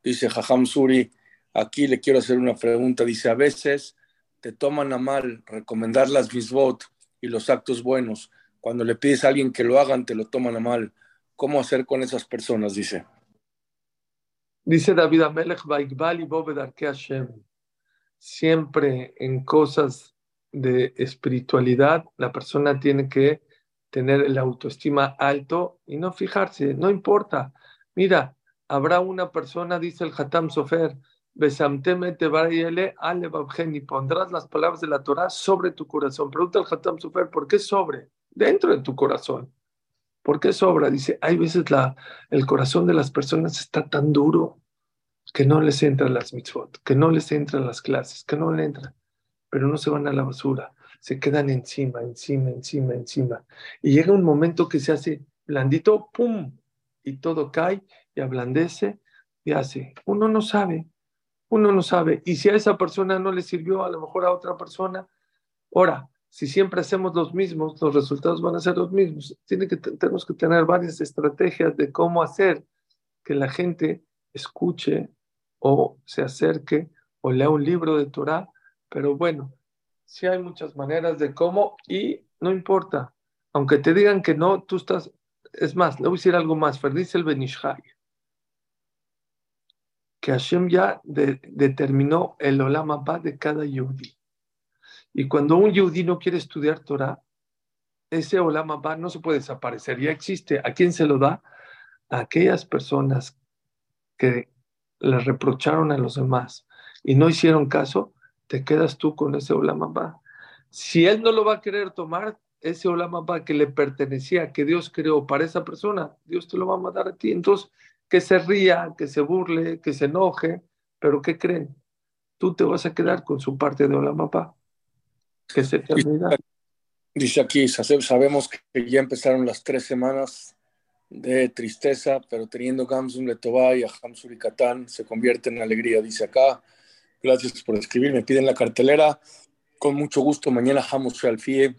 Dice Jajam Suri, aquí le quiero hacer una pregunta. Dice, a veces te toman a mal recomendar las misbot y los actos buenos. Cuando le pides a alguien que lo hagan, te lo toman a mal. ¿Cómo hacer con esas personas? Dice. Dice David Amelech, Hashem. Siempre en cosas de espiritualidad, la persona tiene que tener la autoestima alto y no fijarse, no importa. Mira, habrá una persona, dice el Hatam Sofer, y pondrás las palabras de la Torah sobre tu corazón. Pregunta el Hatam Sofer, ¿por qué sobre? Dentro de tu corazón. ¿Por qué sobra? Dice, hay veces la, el corazón de las personas está tan duro que no les entran las mitzvot, que no les entran las clases, que no le entran, pero no se van a la basura, se quedan encima, encima, encima, encima. Y llega un momento que se hace blandito, ¡pum! Y todo cae y ablandece y hace. Uno no sabe, uno no sabe. Y si a esa persona no le sirvió, a lo mejor a otra persona. Ahora, si siempre hacemos los mismos, los resultados van a ser los mismos. Tiene que, tenemos que tener varias estrategias de cómo hacer que la gente escuche o se acerque o lea un libro de Torah. Pero bueno, sí hay muchas maneras de cómo y no importa. Aunque te digan que no, tú estás... Es más, le voy a decir algo más. Dice el Benishai que Hashem ya determinó el Olam Abba de cada Yehudi. Y cuando un Yehudi no quiere estudiar Torah, ese Olam Abba no se puede desaparecer, ya existe. ¿A quién se lo da? A aquellas personas que le reprocharon a los demás y no hicieron caso, te quedas tú con ese Olam Abba. Si él no lo va a querer tomar, ese Olam Abba que le pertenecía, que Dios creó para esa persona, Dios te lo va a mandar a ti. Entonces, que se ría, que se burle, que se enoje, pero ¿qué creen? Tú te vas a quedar con su parte de Olamapá, que se Dice aquí, sabemos que ya empezaron las tres semanas de tristeza, pero teniendo Gamsum Letová y a Hamsur y Katán se convierte en alegría, dice acá. Gracias por escribir, me piden la cartelera. Con mucho gusto, mañana Hamus Alfie,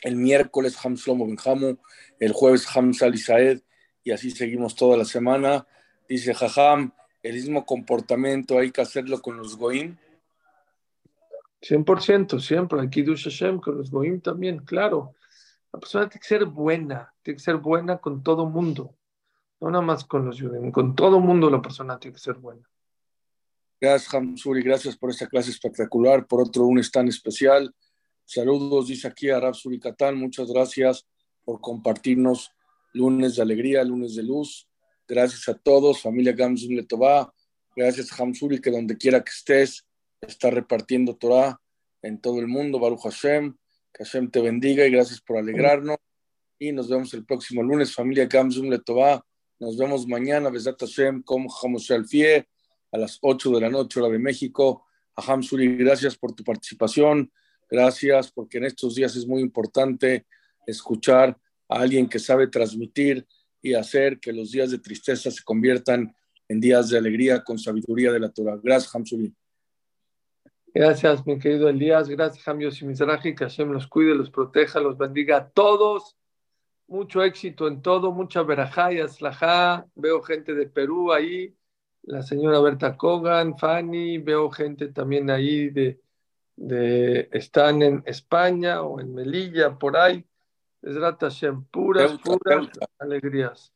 el miércoles Hamslomo Benjamu, el jueves Hams Isaed y así seguimos toda la semana. Dice Jajam, el mismo comportamiento hay que hacerlo con los Goim. 100%, siempre. Aquí Dush Hashem con los Goim también, claro. La persona tiene que ser buena, tiene que ser buena con todo mundo. No nada más con los Yudim, con todo mundo la persona tiene que ser buena. Gracias, Hamsuri, gracias por esta clase espectacular, por otro lunes tan especial. Saludos, dice aquí a Rav Katán, muchas gracias por compartirnos lunes de alegría, lunes de luz. Gracias a todos, familia Gamsun Letová. Gracias a Hamsuri, que donde quiera que estés, está repartiendo Torah en todo el mundo. Baruch Hashem, que Hashem te bendiga y gracias por alegrarnos. Y nos vemos el próximo lunes, familia Gamsun Letová. Nos vemos mañana, Besat Hashem, como Hamosh Alfie, a las 8 de la noche, hora de México. A Hamsuri, gracias por tu participación. Gracias, porque en estos días es muy importante escuchar a alguien que sabe transmitir y hacer que los días de tristeza se conviertan en días de alegría con sabiduría de la Torah. Gracias, Hamsuli. Gracias, mi querido Elías. Gracias, Hamios y. Que Hashem los cuide, los proteja, los bendiga a todos. Mucho éxito en todo, mucha verajá y aslajá. Veo gente de Perú ahí, la señora Berta Kogan, Fanny. Veo gente también ahí de, de están en España o en Melilla, por ahí. Es Hashem, puras, puras alegrías.